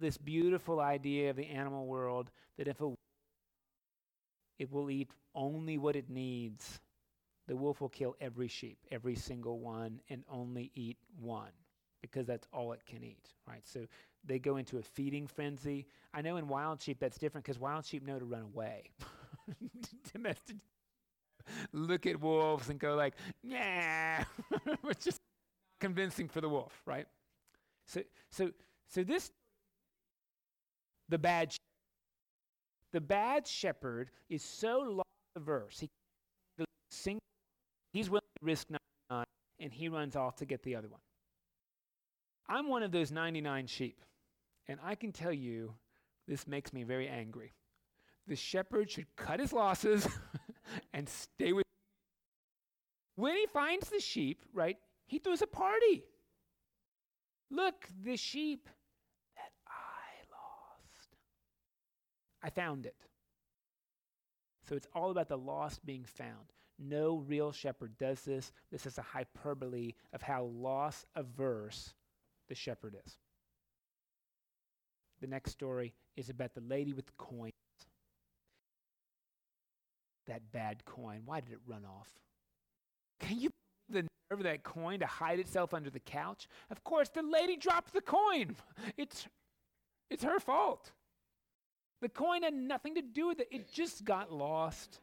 This beautiful idea of the animal world that if a it will eat only what it needs. The wolf will kill every sheep, every single one, and only eat one because that's all it can eat, right? So they go into a feeding frenzy. I know in wild sheep that's different because wild sheep know to run away. Domestic look at wolves and go like, yeah, which is convincing for the wolf, right? So, so, so this, the bad, the bad shepherd is so lost averse. He sing, he's willing to risk 99, and he runs off to get the other one. I'm one of those 99 sheep, and I can tell you this makes me very angry. The shepherd should cut his losses and stay with. When he finds the sheep, right, he throws a party. Look, the sheep that I lost. I found it. So it's all about the lost being found. No real shepherd does this. This is a hyperbole of how loss averse the shepherd is. The next story is about the lady with the coins. That bad coin. Why did it run off? Can you the nerve of that coin to hide itself under the couch? Of course, the lady dropped the coin. It's it's her fault. The coin had nothing to do with it. It just got lost.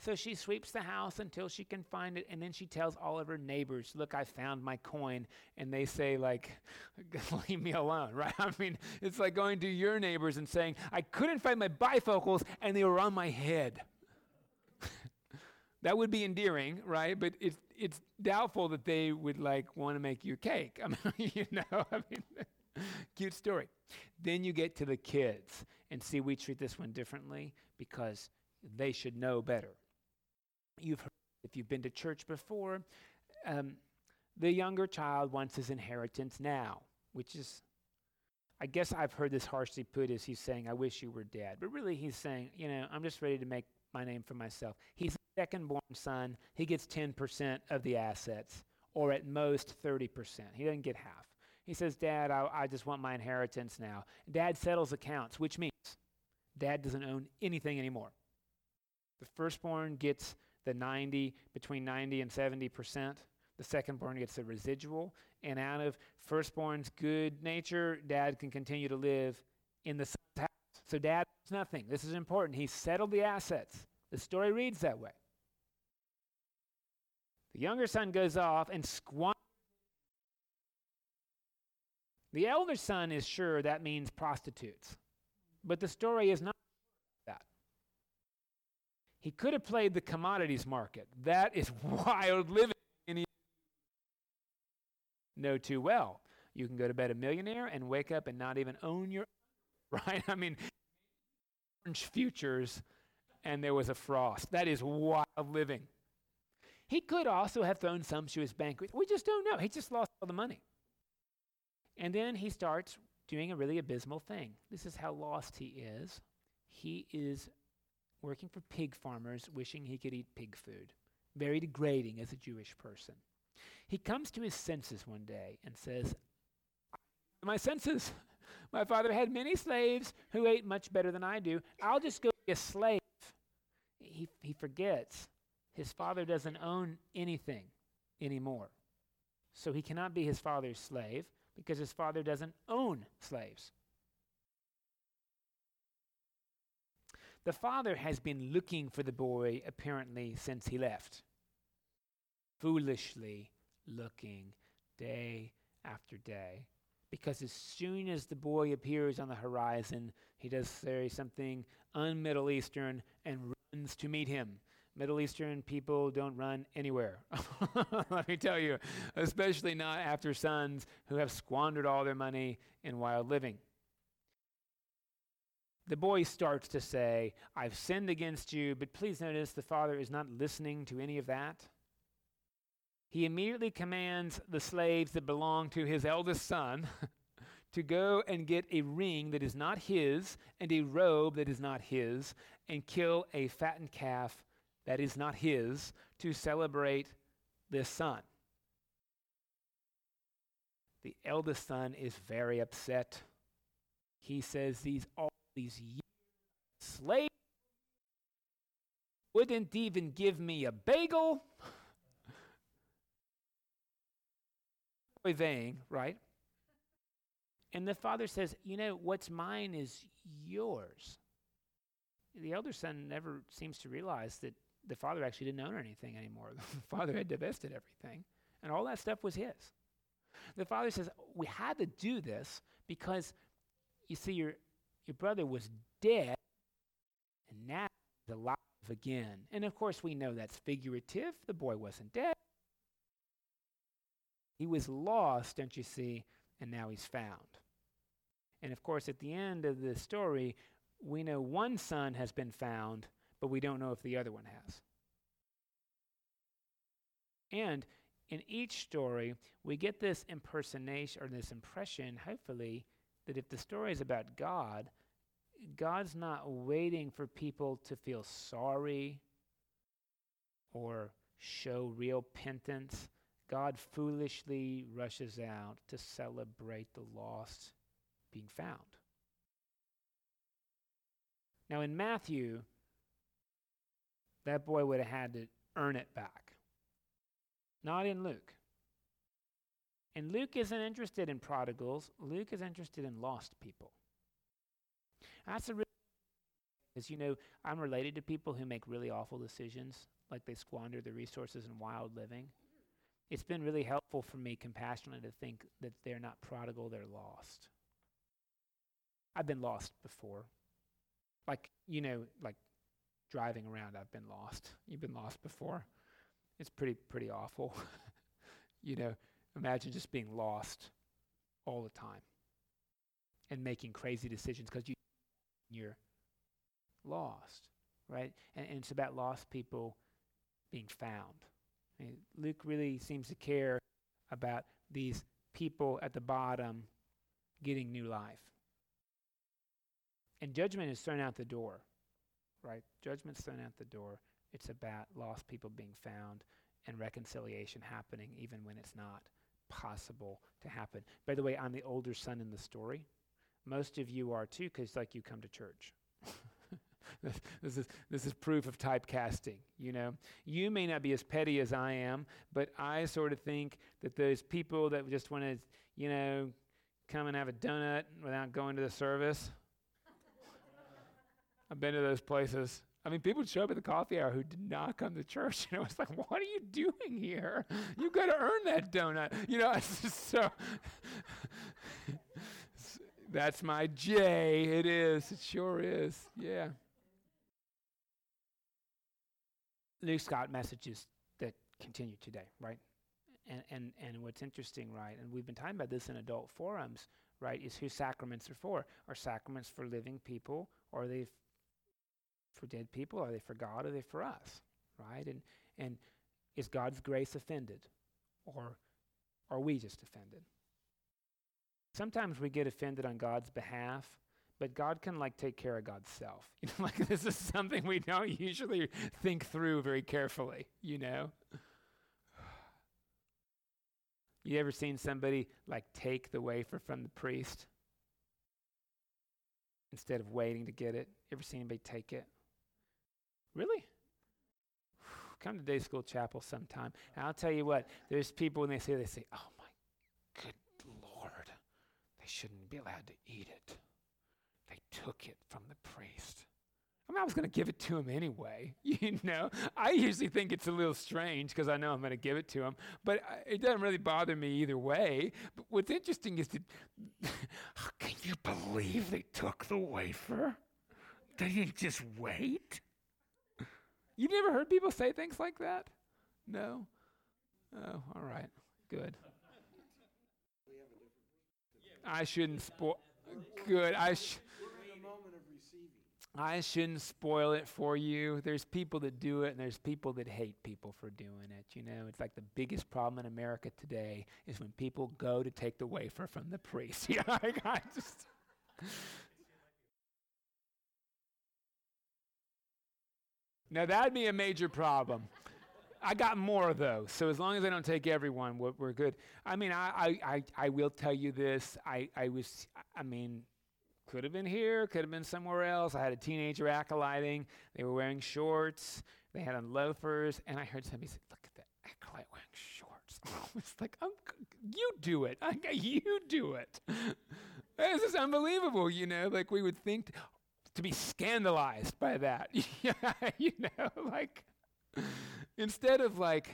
So she sweeps the house until she can find it, and then she tells all of her neighbors, Look, I found my coin. And they say, like, leave me alone, right? I mean, it's like going to your neighbors and saying, I couldn't find my bifocals and they were on my head. That would be endearing, right? But it's it's doubtful that they would like want to make you cake. I mean, you know, I mean cute story. Then you get to the kids and see we treat this one differently because they should know better. You've heard, if you've been to church before, um, the younger child wants his inheritance now, which is, I guess I've heard this harshly put as he's saying, I wish you were dead. But really, he's saying, you know, I'm just ready to make my name for myself. He's second born son. He gets 10% of the assets, or at most 30%. He doesn't get half. He says, Dad, I, I just want my inheritance now. Dad settles accounts, which means dad doesn't own anything anymore. The firstborn gets the 90, between 90 and 70%. The secondborn gets the residual. And out of firstborn's good nature, dad can continue to live in the son's house. So dad has nothing. This is important. He settled the assets. The story reads that way. The younger son goes off and squanders. The elder son is sure that means prostitutes. But the story is not that. he could have played the commodities market. That is wild living. Know too well. You can go to bed a millionaire and wake up and not even own your right. I mean, orange futures, and there was a frost. That is wild living. He could also have thrown sumptuous banquets. We just don't know. He just lost all the money. And then he starts doing a really abysmal thing. This is how lost he is. He is working for pig farmers, wishing he could eat pig food. Very degrading as a Jewish person. He comes to his senses one day and says, My senses. My father had many slaves who ate much better than I do. I'll just go be a slave. He, he forgets his father doesn't own anything anymore. So he cannot be his father's slave because his father doesn't own slaves. The father has been looking for the boy apparently since he left. Foolishly looking day after day. Because as soon as the boy appears on the horizon, he does say something un Middle Eastern and runs to meet him. Middle Eastern people don't run anywhere. Let me tell you, especially not after sons who have squandered all their money in wild living the boy starts to say, I've sinned against you, but please notice the father is not listening to any of that. He immediately commands the slaves that belong to his eldest son to go and get a ring that is not his and a robe that is not his and kill a fattened calf that is not his to celebrate this son. The eldest son is very upset. He says these all these years slave wouldn't even give me a bagel. Vain, right? And the father says, You know, what's mine is yours. The elder son never seems to realize that the father actually didn't own anything anymore. The father had divested everything, and all that stuff was his. The father says, We had to do this because, you see, your, your brother was dead, and now he's alive again. And of course, we know that's figurative. The boy wasn't dead. He was lost, don't you see, and now he's found. And of course, at the end of the story, we know one son has been found, but we don't know if the other one has. And in each story, we get this impersonation or this impression, hopefully, that if the story is about God, God's not waiting for people to feel sorry or show real penitence. God foolishly rushes out to celebrate the lost being found. Now, in Matthew, that boy would have had to earn it back, not in Luke. And Luke isn't interested in prodigals, Luke is interested in lost people. That's a real as you know, I'm related to people who make really awful decisions, like they squander their resources in wild living. It's been really helpful for me, compassionately, to think that they're not prodigal, they're lost. I've been lost before. Like, you know, like driving around, I've been lost. You've been lost before. It's pretty, pretty awful. you know, imagine just being lost all the time and making crazy decisions because you, you're lost, right? And, and, it's about lost people being found. I mean, Luke really seems to care about these people at the bottom getting new life. And judgment is thrown out the door, right? Judgment's thrown out the door. It's about lost people being found and reconciliation happening even when it's not possible to happen. By the way, I'm the older son in the story. Most of you are too, because like you come to church. this is this is proof of typecasting. You know, you may not be as petty as I am, but I sort of think that those people that just want to, you know, come and have a donut without going to the service. I've been to those places. I mean, people would show up at the coffee hour who did not come to church. And I was like, what are you doing here? You've got to earn that donut. You know, it's just so. That's my J. It is. It sure is. Yeah. Luke's got messages that continue today, right? And, and, and what's interesting, right, and we've been talking about this in adult forums, right, is who sacraments are for. Are sacraments for living people, or are they for dead people? Are they for God? Are they for us? Right? And and is God's grace offended? Or are we just offended? Sometimes we get offended on God's behalf, but God can like take care of God's self. You know, like this is something we don't usually think through very carefully, you know? You ever seen somebody like take the wafer from the priest instead of waiting to get it? You Ever seen anybody take it? Really? Come to day school chapel sometime. And I'll tell you what, there's people when they say, they say, oh my good Lord, they shouldn't be allowed to eat it. They took it from the priest. I mean, I was going to give it to him anyway. You know, I usually think it's a little strange because I know I'm going to give it to him, but uh, it doesn't really bother me either way. But what's interesting is that, can you believe they took the wafer? They didn't just wait? You've never heard people say things like that? No? Oh, all right. Good. I shouldn't spoil. Good. I sh- I shouldn't spoil it for you. There's people that do it, and there's people that hate people for doing it. You know, it's like the biggest problem in America today is when people go to take the wafer from the priest. yeah, I just. Now that'd be a major problem. I got more though, so as long as I don't take everyone, we're, we're good. I mean, I, I, I, I will tell you this. I, I was, I mean, could have been here, could have been somewhere else. I had a teenager acolyting. They were wearing shorts. They had on loafers. And I heard somebody say, Look at that acolyte wearing shorts. I was like, oh, You do it. I, you do it. this is unbelievable, you know? Like, we would think to, be scandalized by that. you know, like, instead of like,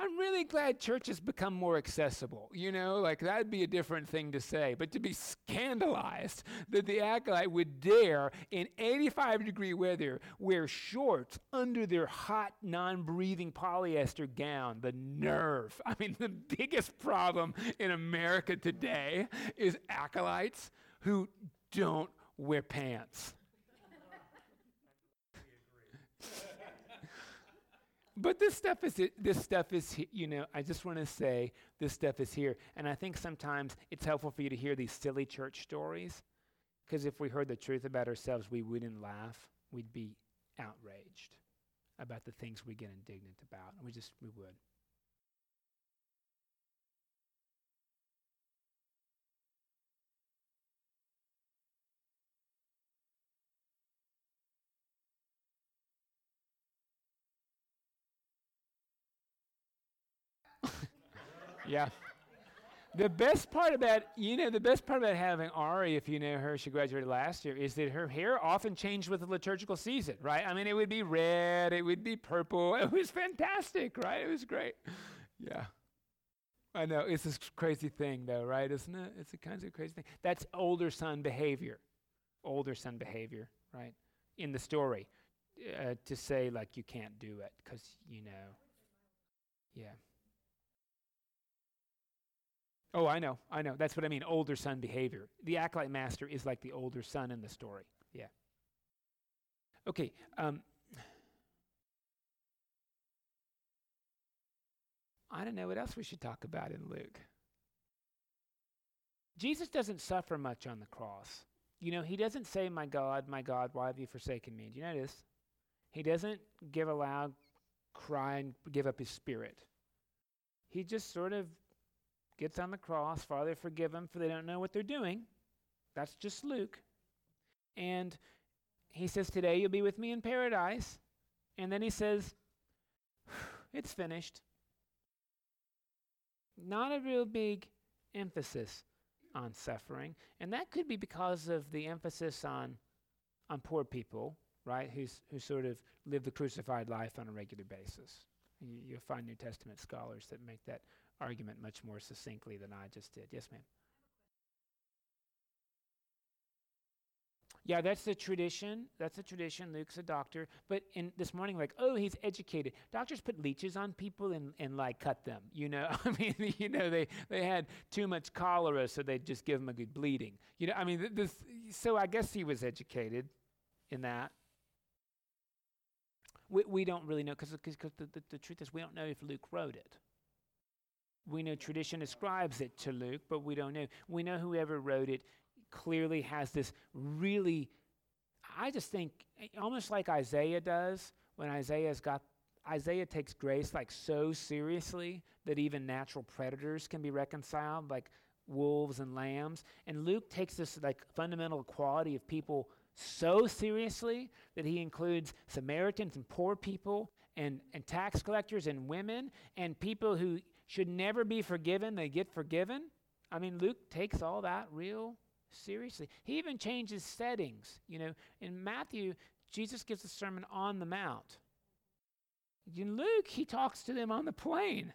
I'm really glad church has become more accessible. You know, like that'd be a different thing to say. But to be scandalized that the acolyte would dare, in 85 degree weather, wear shorts under their hot, non breathing polyester gown, the nerve. I mean, the biggest problem in America today is acolytes who don't wear pants. But this stuff is this stuff is you know i just want to say this stuff is here. And i think sometimes it's helpful for you to hear these silly church stories because if we heard the truth about ourselves we wouldn't laugh. We'd be outraged about the things we get indignant about. And we just we would Yeah. The best part about, you know, the best part about having Ari, if you know her, she graduated last year, is that her hair often changed with the liturgical season, right? I mean, it would be red, it would be purple. It was fantastic, right? It was great. Yeah. I know. It's this crazy thing, though, right? Isn't it? It's a kind of crazy thing. That's older son behavior. Older son behavior, right? In the story. Uh, to say, like, you can't do it because, you know. Yeah. Oh, I know, I know. That's what I mean. Older son behavior. The acolyte master is like the older son in the story. Yeah. Okay. Um, I don't know what else we should talk about in Luke. Jesus doesn't suffer much on the cross. You know, he doesn't say, My God, my God, why have you forsaken me? Do you notice? He doesn't give a loud cry and give up his spirit. He just sort of gets on the cross. Father, forgive them, for they don't know what they're doing. That's just Luke. And he says, Today you'll be with me in paradise. And then he says, It's finished. Not a real big emphasis on suffering. And that could be because of the emphasis on, on poor people, right, Who's, who sort of live the crucified life on a regular basis. You, you'll find New Testament scholars that make that argument much more succinctly than I just did. Yes, ma'am. Yeah, that's the tradition. That's the tradition. Luke's a doctor. But in this morning, like, oh, he's educated. Doctors put leeches on people and, and like cut them. You know, I mean, you know, they, they had too much cholera, so they'd just give them a good bleeding. You know, I mean, this. So I guess he was educated in that. We, we don't really know because the, the, the truth is we don't know if Luke wrote it. We know tradition ascribes it to Luke, but we don't know. We know whoever wrote it clearly has this really, I just think, almost like Isaiah does, when Isaiah's got Isaiah takes grace like so seriously that even natural predators can be reconciled, like wolves and lambs. And Luke takes this like fundamental quality of people so seriously that he includes Samaritans and poor people and, and tax collectors and women and people who should never be forgiven, they get forgiven. I mean, Luke takes all that real seriously. He even changes settings. You know, in Matthew, Jesus gives a sermon on the Mount. In Luke, he talks to them on the plain,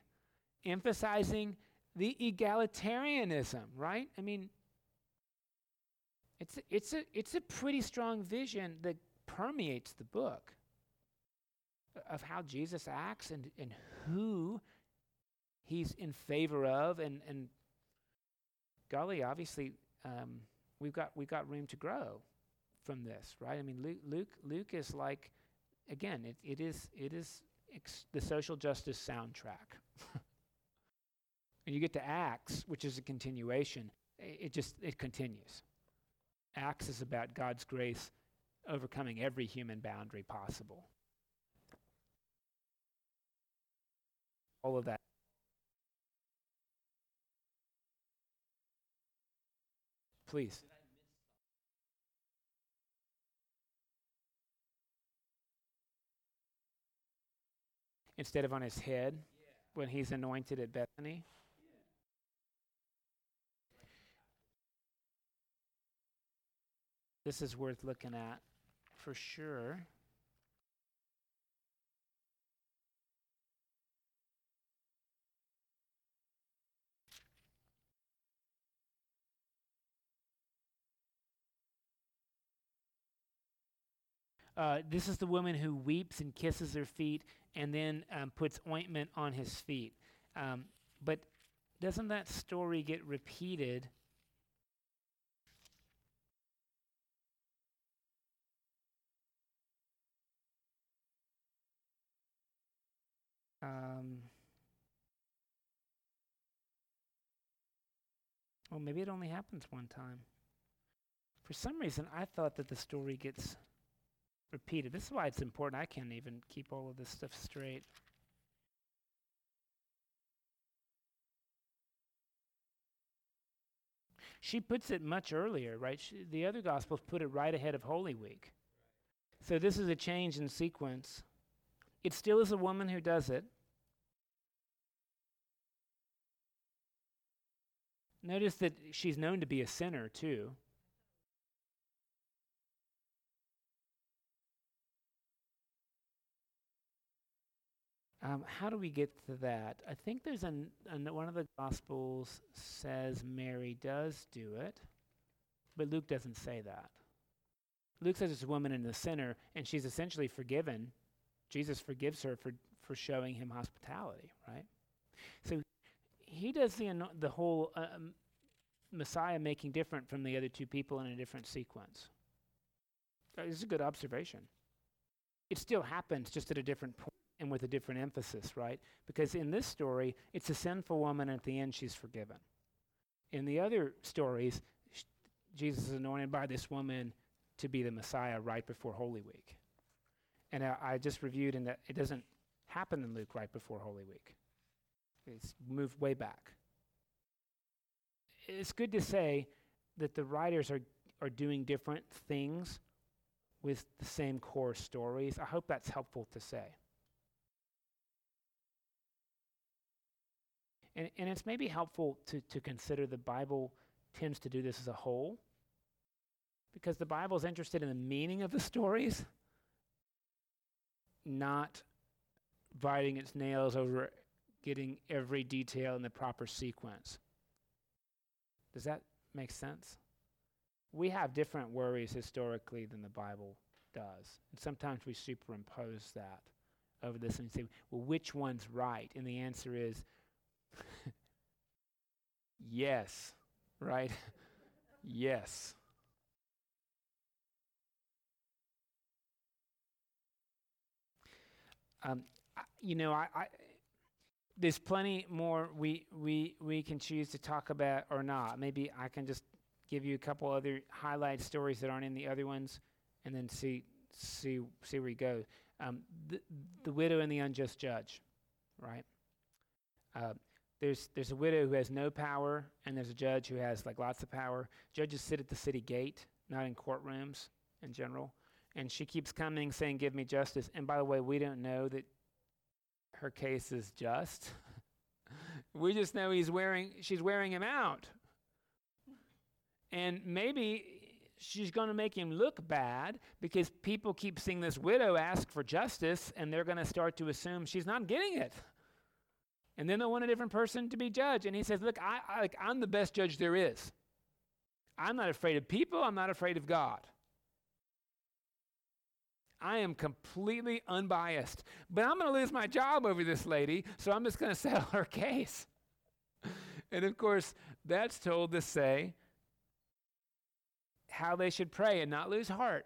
emphasizing the egalitarianism, right? I mean, it's a, it's a, it's a pretty strong vision that permeates the book of how Jesus acts and, and who he's in favor of. And, and golly, obviously, um, we've, got, we've got room to grow from this, right? I mean, Luke, Luke, Luke is like, again, it, it is, it is ex- the social justice soundtrack. and you get to Acts, which is a continuation. It, it just it continues. Acts is about God's grace overcoming every human boundary possible. All of that. Please. Instead of on his head when he's anointed at Bethany. This is worth looking at for sure. Uh, this is the woman who weeps and kisses her feet and then um, puts ointment on his feet. Um, but doesn't that story get repeated? Um, well, maybe it only happens one time. For some reason, I thought that the story gets repeated. This is why it's important. I can't even keep all of this stuff straight. She puts it much earlier, right? She, the other Gospels put it right ahead of Holy Week. So this is a change in sequence. It still is a woman who does it. Notice that she's known to be a sinner, too. Um, how do we get to that? I think there's an, an, one of the Gospels says Mary does do it, but Luke doesn't say that. Luke says it's a woman in the sinner, and she's essentially forgiven. Jesus forgives her for, for showing him hospitality, right? So he does the, the whole uh, um, Messiah making different from the other two people in a different sequence. Uh, this is a good observation. It still happens, just at a different point and with a different emphasis, right? Because in this story, it's a sinful woman, and at the end, she's forgiven. In the other stories, sh- Jesus is anointed by this woman to be the Messiah right before Holy Week. And I, I just reviewed that it doesn't happen in Luke right before Holy Week, it's moved way back. It's good to say that the writers are, are doing different things with the same core stories. I hope that's helpful to say. And, and it's maybe helpful to, to consider the Bible tends to do this as a whole because the Bible is interested in the meaning of the stories, not biting its nails over getting every detail in the proper sequence. Does that make sense? We have different worries historically than the Bible does. And sometimes we superimpose that over this and say, well, which one's right? And the answer is yes, right? yes. Um, you know, I, I, there's plenty more we, we, we can choose to talk about or not. Maybe I can just give you a couple other highlight stories that aren't in the other ones, and then see see see where we go. Um, the, the widow and the unjust judge, right? Uh, there's there's a widow who has no power, and there's a judge who has like lots of power. Judges sit at the city gate, not in courtrooms in general. And she keeps coming saying, "Give me justice." And by the way, we don't know that her case is just. we just know he's wearing she's wearing him out. And maybe she's going to make him look bad because people keep seeing this widow ask for justice and they're going to start to assume she's not getting it. And then they want a different person to be judge. And he says, Look, I, I, like, I'm the best judge there is. I'm not afraid of people, I'm not afraid of God. I am completely unbiased. But I'm going to lose my job over this lady, so I'm just going to settle her case. and of course, that's told to say, how they should pray and not lose heart.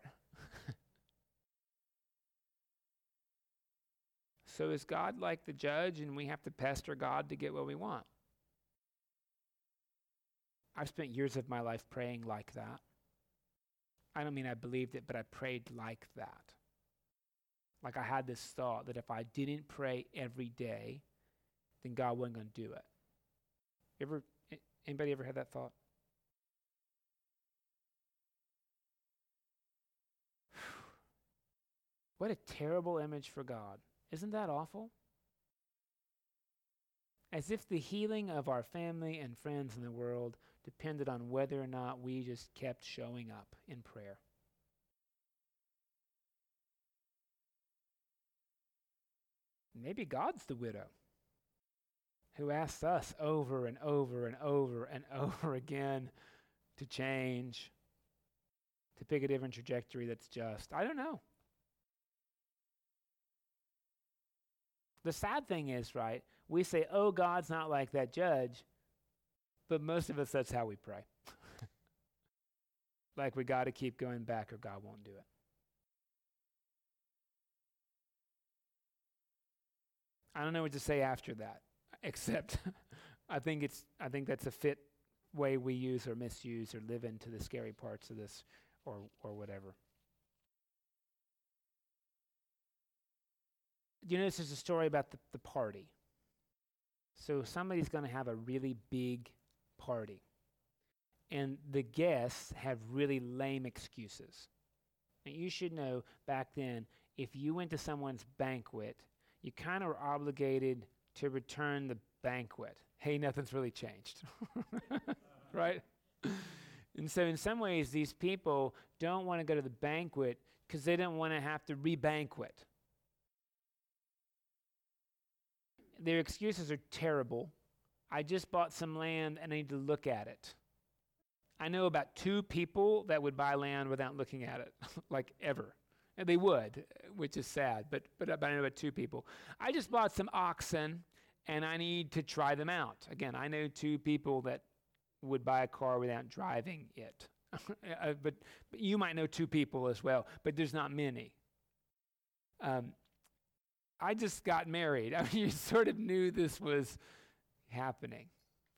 So is God like the judge and we have to pester God to get what we want? I've spent years of my life praying like that. I don't mean I believed it, but I prayed like that. Like I had this thought that if I didn't pray every day, then God wasn't going to do it. Ever anybody ever had that thought? What a terrible image for God. Isn't that awful? As if the healing of our family and friends in the world depended on whether or not we just kept showing up in prayer. Maybe God's the widow who asks us over and over and over and over again to change, to pick a different trajectory that's just. I don't know. The sad thing is, right, we say, oh, God's not like that judge, but most of us, that's how we pray. like we got to keep going back or God won't do it. I don't know what to say after that, except I think it's I think that's a fit way we use or misuse or live into the scary parts of this or or whatever. You this is a story about the, the party. So somebody's going to have a really big party. And the guests have really lame excuses. You should know back then, if you went to someone's banquet you kind of were obligated to return the banquet. Hey, nothing's really changed. right? And so, in some ways, these people don't want to go to the banquet because they don't want to have to re banquet. Their excuses are terrible. I just bought some land and I need to look at it. I know about two people that would buy land without looking at it, like ever. And they would, which is sad, but, but, but I know about two people. I just bought some oxen and I need to try them out. Again, I know two people that would buy a car without driving it. uh, but, but, you might know two people as well, but there's not many. Um, I just got married. I mean, you sort of knew this was happening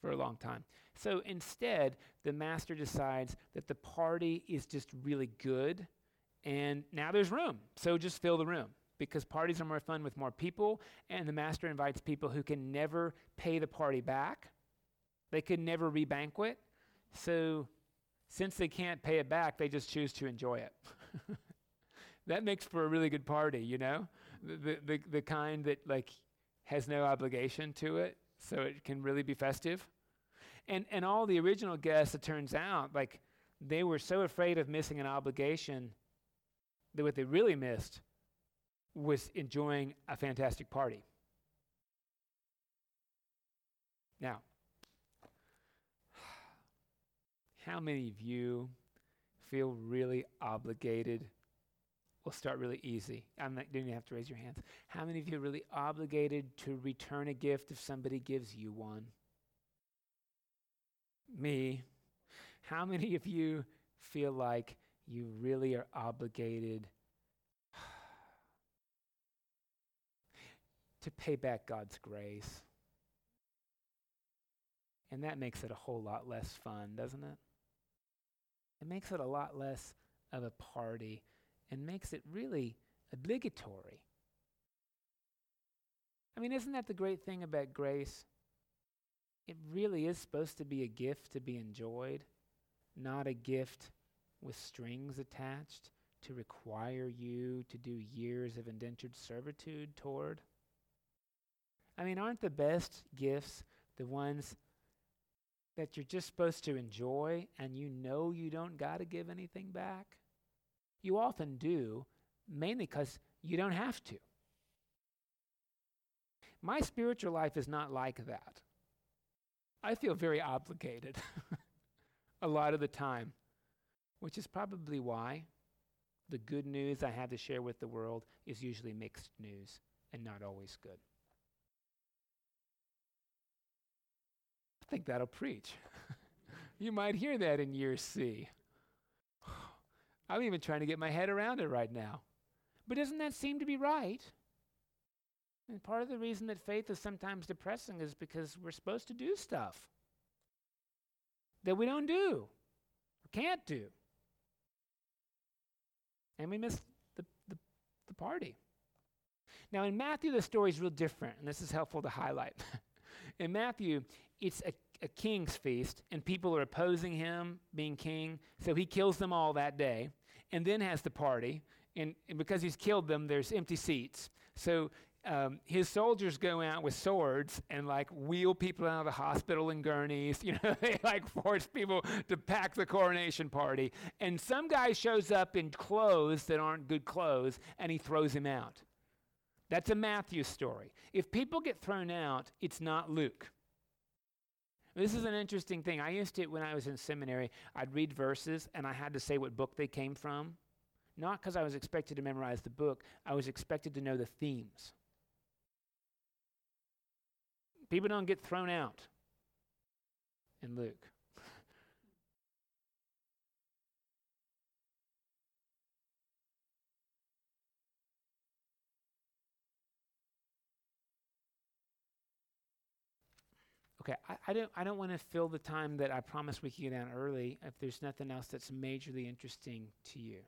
for a long time. So instead, the master decides that the party is just really good and now there's room. So just fill the room because parties are more fun with more people. And the master invites people who can never pay the party back, they can never rebanquet. So since they can't pay it back, they just choose to enjoy it. that makes for a really good party, you know? The, the, the kind that like has no obligation to it, so it can really be festive. And, and all the original guests, it turns out, like they were so afraid of missing an obligation that what they really missed was enjoying a fantastic party. Now, how many of you feel really obligated? We'll start really easy. I'm not, you don't have to raise your hands. How many of you are really obligated to return a gift if somebody gives you one? Me. How many of you feel like you really are obligated to pay back God's grace. And that makes it a whole lot less fun, doesn't it? It makes it a lot less of a party and makes it really obligatory. I mean, isn't that the great thing about grace? It really is supposed to be a gift to be enjoyed, not a gift with strings attached to require you to do years of indentured servitude toward? I mean, aren't the best gifts the ones that you're just supposed to enjoy and you know you don't got to give anything back? You often do, mainly because you don't have to. My spiritual life is not like that. I feel very obligated a lot of the time which is probably why the good news I have to share with the world is usually mixed news and not always good. I think that'll preach. you might hear that in year C. I'm even trying to get my head around it right now. But doesn't that seem to be right? And part of the reason that faith is sometimes depressing is because we're supposed to do stuff that we don't do or can't do. And we miss the, the, the party. Now, in Matthew, the story is real different, and this is helpful to highlight. in Matthew, it's a, a king's feast, and people are opposing him being king, so he kills them all that day, and then has the party. And, and because he's killed them, there's empty seats. So um, his soldiers go out with swords and like wheel people out of the hospital in gurneys. You know, they like force people to pack the coronation party. And some guy shows up in clothes that aren't good clothes and he throws him out. That's a Matthew story. If people get thrown out, it's not Luke. This is an interesting thing. I used to, when I was in seminary, I'd read verses and I had to say what book they came from. Not because I was expected to memorize the book, I was expected to know the themes. People don't get thrown out in Luke. Okay, I, I, don't I don't want to fill the time that I promised we could get down early if there's nothing else that's majorly interesting to you.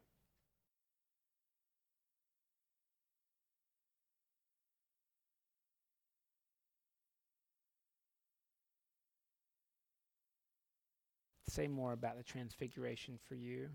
say more about the transfiguration for you.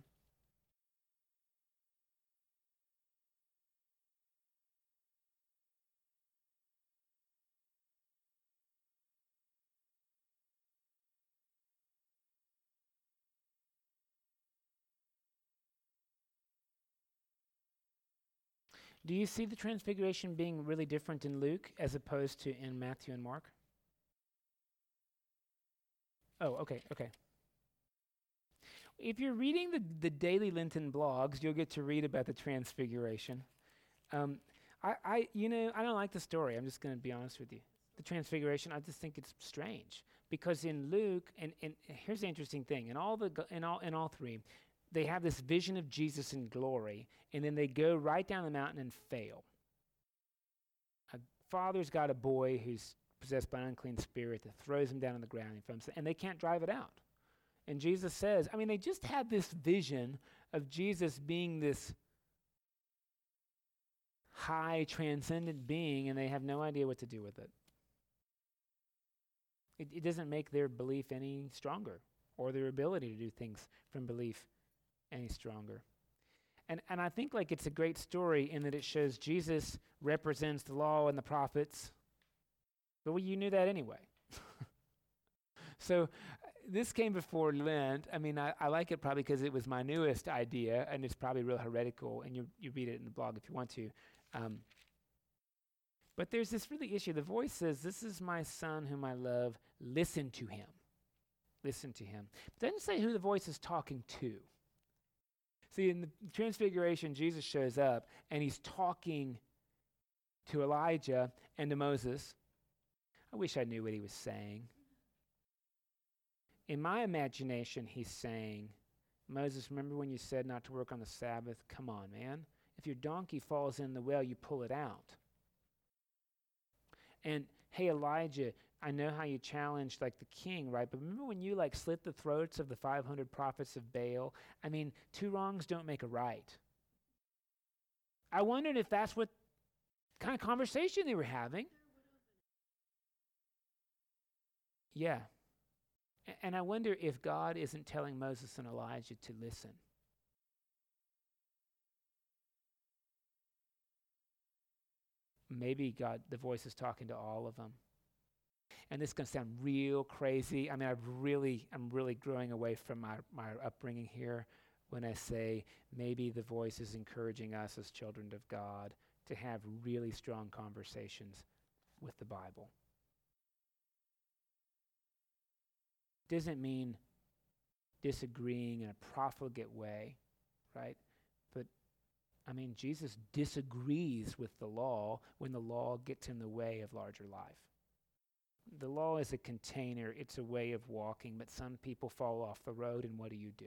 Do you see the transfiguration being really different in Luke as opposed to in Matthew and Mark? Oh, okay, okay if you're reading the, the daily Lenten blogs, you'll get to read about the Transfiguration. Um, I, I, you know, I don't like the story. I'm just going to be honest with you. The Transfiguration, I just think it's strange because in Luke, and, and here's the interesting thing: in all the in all in all three, they have this vision of Jesus in glory, and then they go right down the mountain and fail. A father's got a boy who's possessed by an unclean spirit that throws him down on the ground, and they can't drive it out. And Jesus says, I mean, they just had this vision of Jesus being this high, transcendent being, and they have no idea what to do with it. It, it doesn't make their belief any stronger or their ability to do things from belief any stronger. And, and I think like it's a great story in that it shows Jesus represents the law and the prophets. But well, you knew that anyway. so this came before Lent. I mean, I, I like it probably because it was my newest idea, and it's probably real heretical, and you, you read it in the blog if you want to. Um, but there's this really issue. The voice says, This is my son whom I love. Listen to him. Listen to him. It doesn't say who the voice is talking to. See, in the Transfiguration, Jesus shows up and he's talking to Elijah and to Moses. I wish I knew what he was saying. In my imagination, he's saying, Moses, remember when you said not to work on the Sabbath? Come on, man. If your donkey falls in the well, you pull it out. And hey, Elijah, I know how you challenged like the king, right? But remember when you like slit the throats of the 500 prophets of Baal? I mean, two wrongs don't make a right. I wondered if that's what kind of conversation they were having. Yeah. And I wonder if God isn't telling Moses and Elijah to listen. Maybe God, the voice is talking to all of them. And this is going to sound real crazy. I mean, I've really, I'm really growing away from my, my upbringing here when I say maybe the voice is encouraging us as children of God to have really strong conversations with the Bible. doesn't mean disagreeing in a profligate way, right? But I mean, Jesus disagrees with the law when the law gets in the way of larger life. The law is a container, it's a way of walking, but some people fall off the road, and what do you do?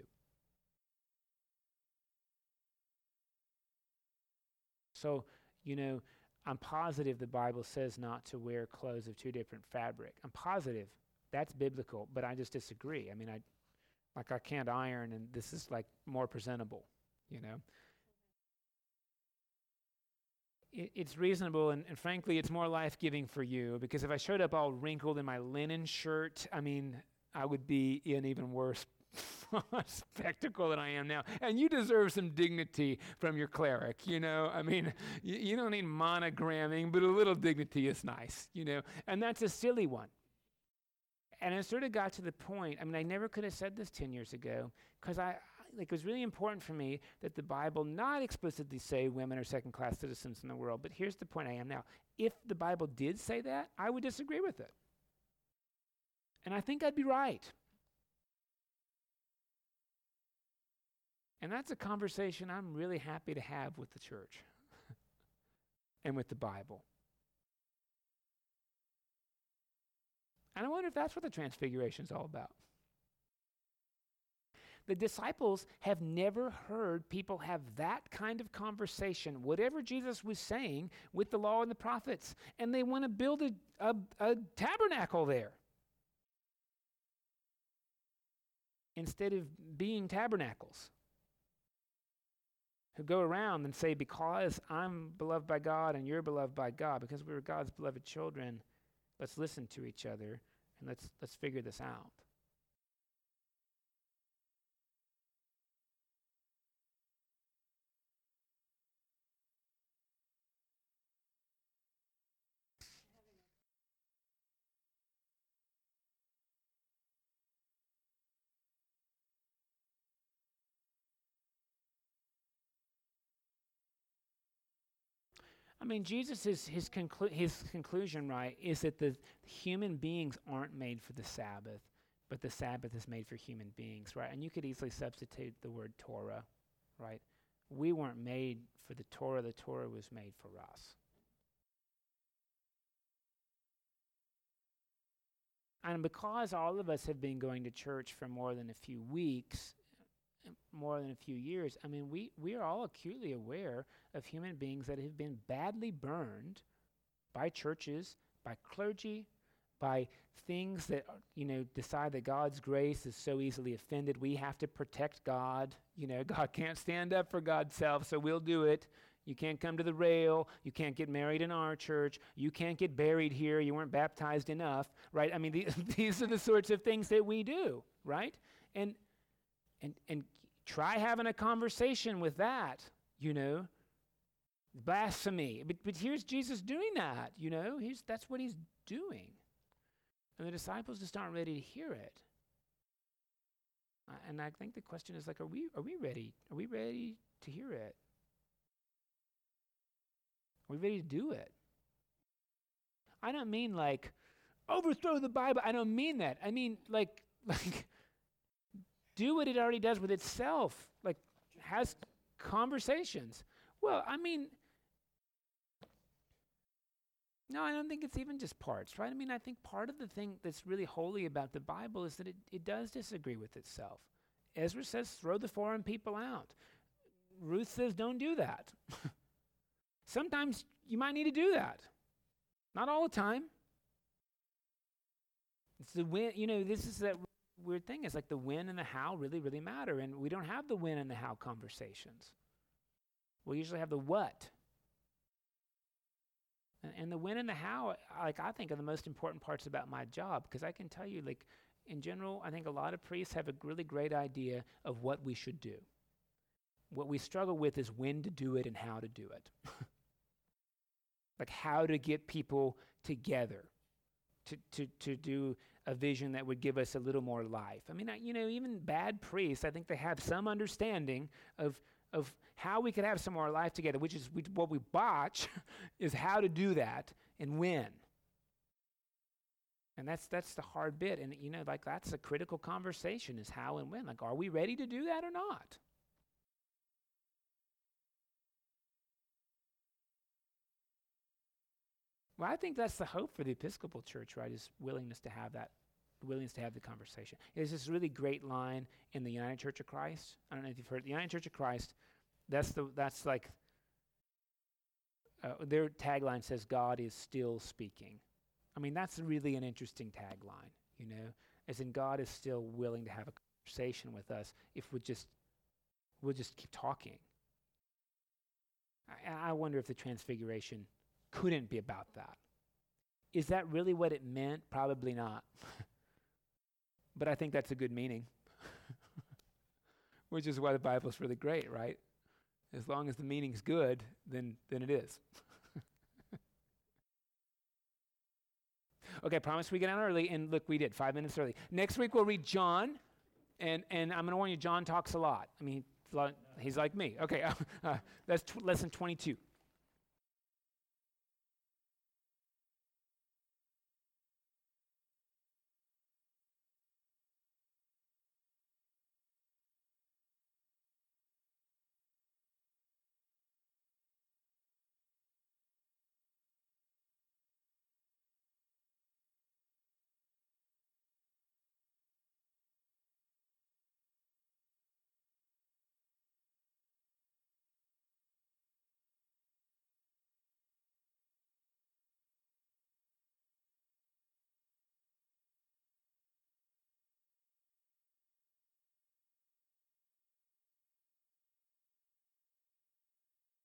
So, you know, I'm positive the Bible says not to wear clothes of two different fabric. I'm positive that's biblical, but I just disagree. I mean, I like I can't iron, and this is like more presentable, you know. It, it's reasonable, and, and frankly, it's more life giving for you because if I showed up all wrinkled in my linen shirt, I mean, I would be an even worse spectacle than I am now. And you deserve some dignity from your cleric, you know? I mean, you, you don't need monogramming, but a little dignity is nice, you know? And that's a silly one. And it sort of got to the point, I mean, I never could have said this 10 years ago because I, like, it was really important for me that the Bible not explicitly say women are second class citizens in the world. But here's the point I am now. If the Bible did say that, I would disagree with it. And I think I'd be right. And that's a conversation I'm really happy to have with the church and with the Bible. And I wonder if that's what the transfiguration is all about. The disciples have never heard people have that kind of conversation, whatever Jesus was saying, with the law and the prophets. And they want to build a, a, a tabernacle there. Instead of being tabernacles who go around and say, Because I'm beloved by God and you're beloved by God, because we're God's beloved children, let's listen to each other and let's, let's figure this out. I mean, Jesus is his conclu- his conclusion, right, is that the human beings aren't made for the Sabbath, but the Sabbath is made for human beings, right? And you could easily substitute the word Torah, right? We weren't made for the Torah, the Torah was made for us. And because all of us have been going to church for more than a few weeks, more than a few years, I mean, we, we are all acutely aware of human beings that have been badly burned by churches, by clergy, by things that, you know, decide that God's grace is so easily offended. We have to protect God. You know, God can't stand up for God's self, so we'll do it. You can't come to the rail. You can't get married in our church. You can't get buried here. You weren't baptized enough, right? I mean, the, these are the sorts of things that we do, right? And and and try having a conversation with that, you know. Blasphemy. But, but here's Jesus doing that, you know. He's, that's what he's doing. And the disciples just aren't ready to hear it. Uh, and I think the question is like, are we, are we ready? Are we ready to hear it? Are we ready to do it? I don't mean like overthrow the Bible. I don't mean that. I mean like like do what it already does with itself, like has conversations. Well, I mean, no, I don't think it's even just parts, right? I mean, I think part of the thing that's really holy about the Bible is that it, it does disagree with itself. Ezra says, throw the foreign people out. Ruth says, don't do that. Sometimes you might need to do that. Not all the time. It's the when, you know, this is that weird thing is like the when and the how really, really matter. And we don't have the when and the how conversations. We usually have the what. And, and the when and the how, like I think, are the most important parts about my job because I can tell you, like in general, I think a lot of priests have a really great idea of what we should do. What we struggle with is when to do it and how to do it. like how to get people together to, to, to do a vision that would give us a little more life. I mean, I, you know, even bad priests, I think they have some understanding of, of how we could have some more life together, which is we, what we botch is how to do that and when. And that's that's the hard bit. And you know, like that's a critical conversation is how and when. Like, are we ready to do that or not? Well, I think that's the hope for the Episcopal Church, right? Is willingness to have that, willingness to have the conversation. There's this really great line in the United Church of Christ. I don't know if you've heard the United Church of Christ. That's the that's like uh, their tagline says, God is still speaking. I mean, that's really an interesting tagline, you know, as in God is still willing to have a conversation with us if we just, we'll just keep talking. I, I wonder if the transfiguration couldn't be about that. Is that really what it meant? Probably not. but I think that's a good meaning, which is why the Bible's really great, right? As long as the meaning's good, then, then it is. okay, promise we get out early, and look, we did five minutes early. Next week we'll read John, and, and I'm going to warn you, John talks a lot. I mean, he's like me. Okay, uh, that's t- lesson 22.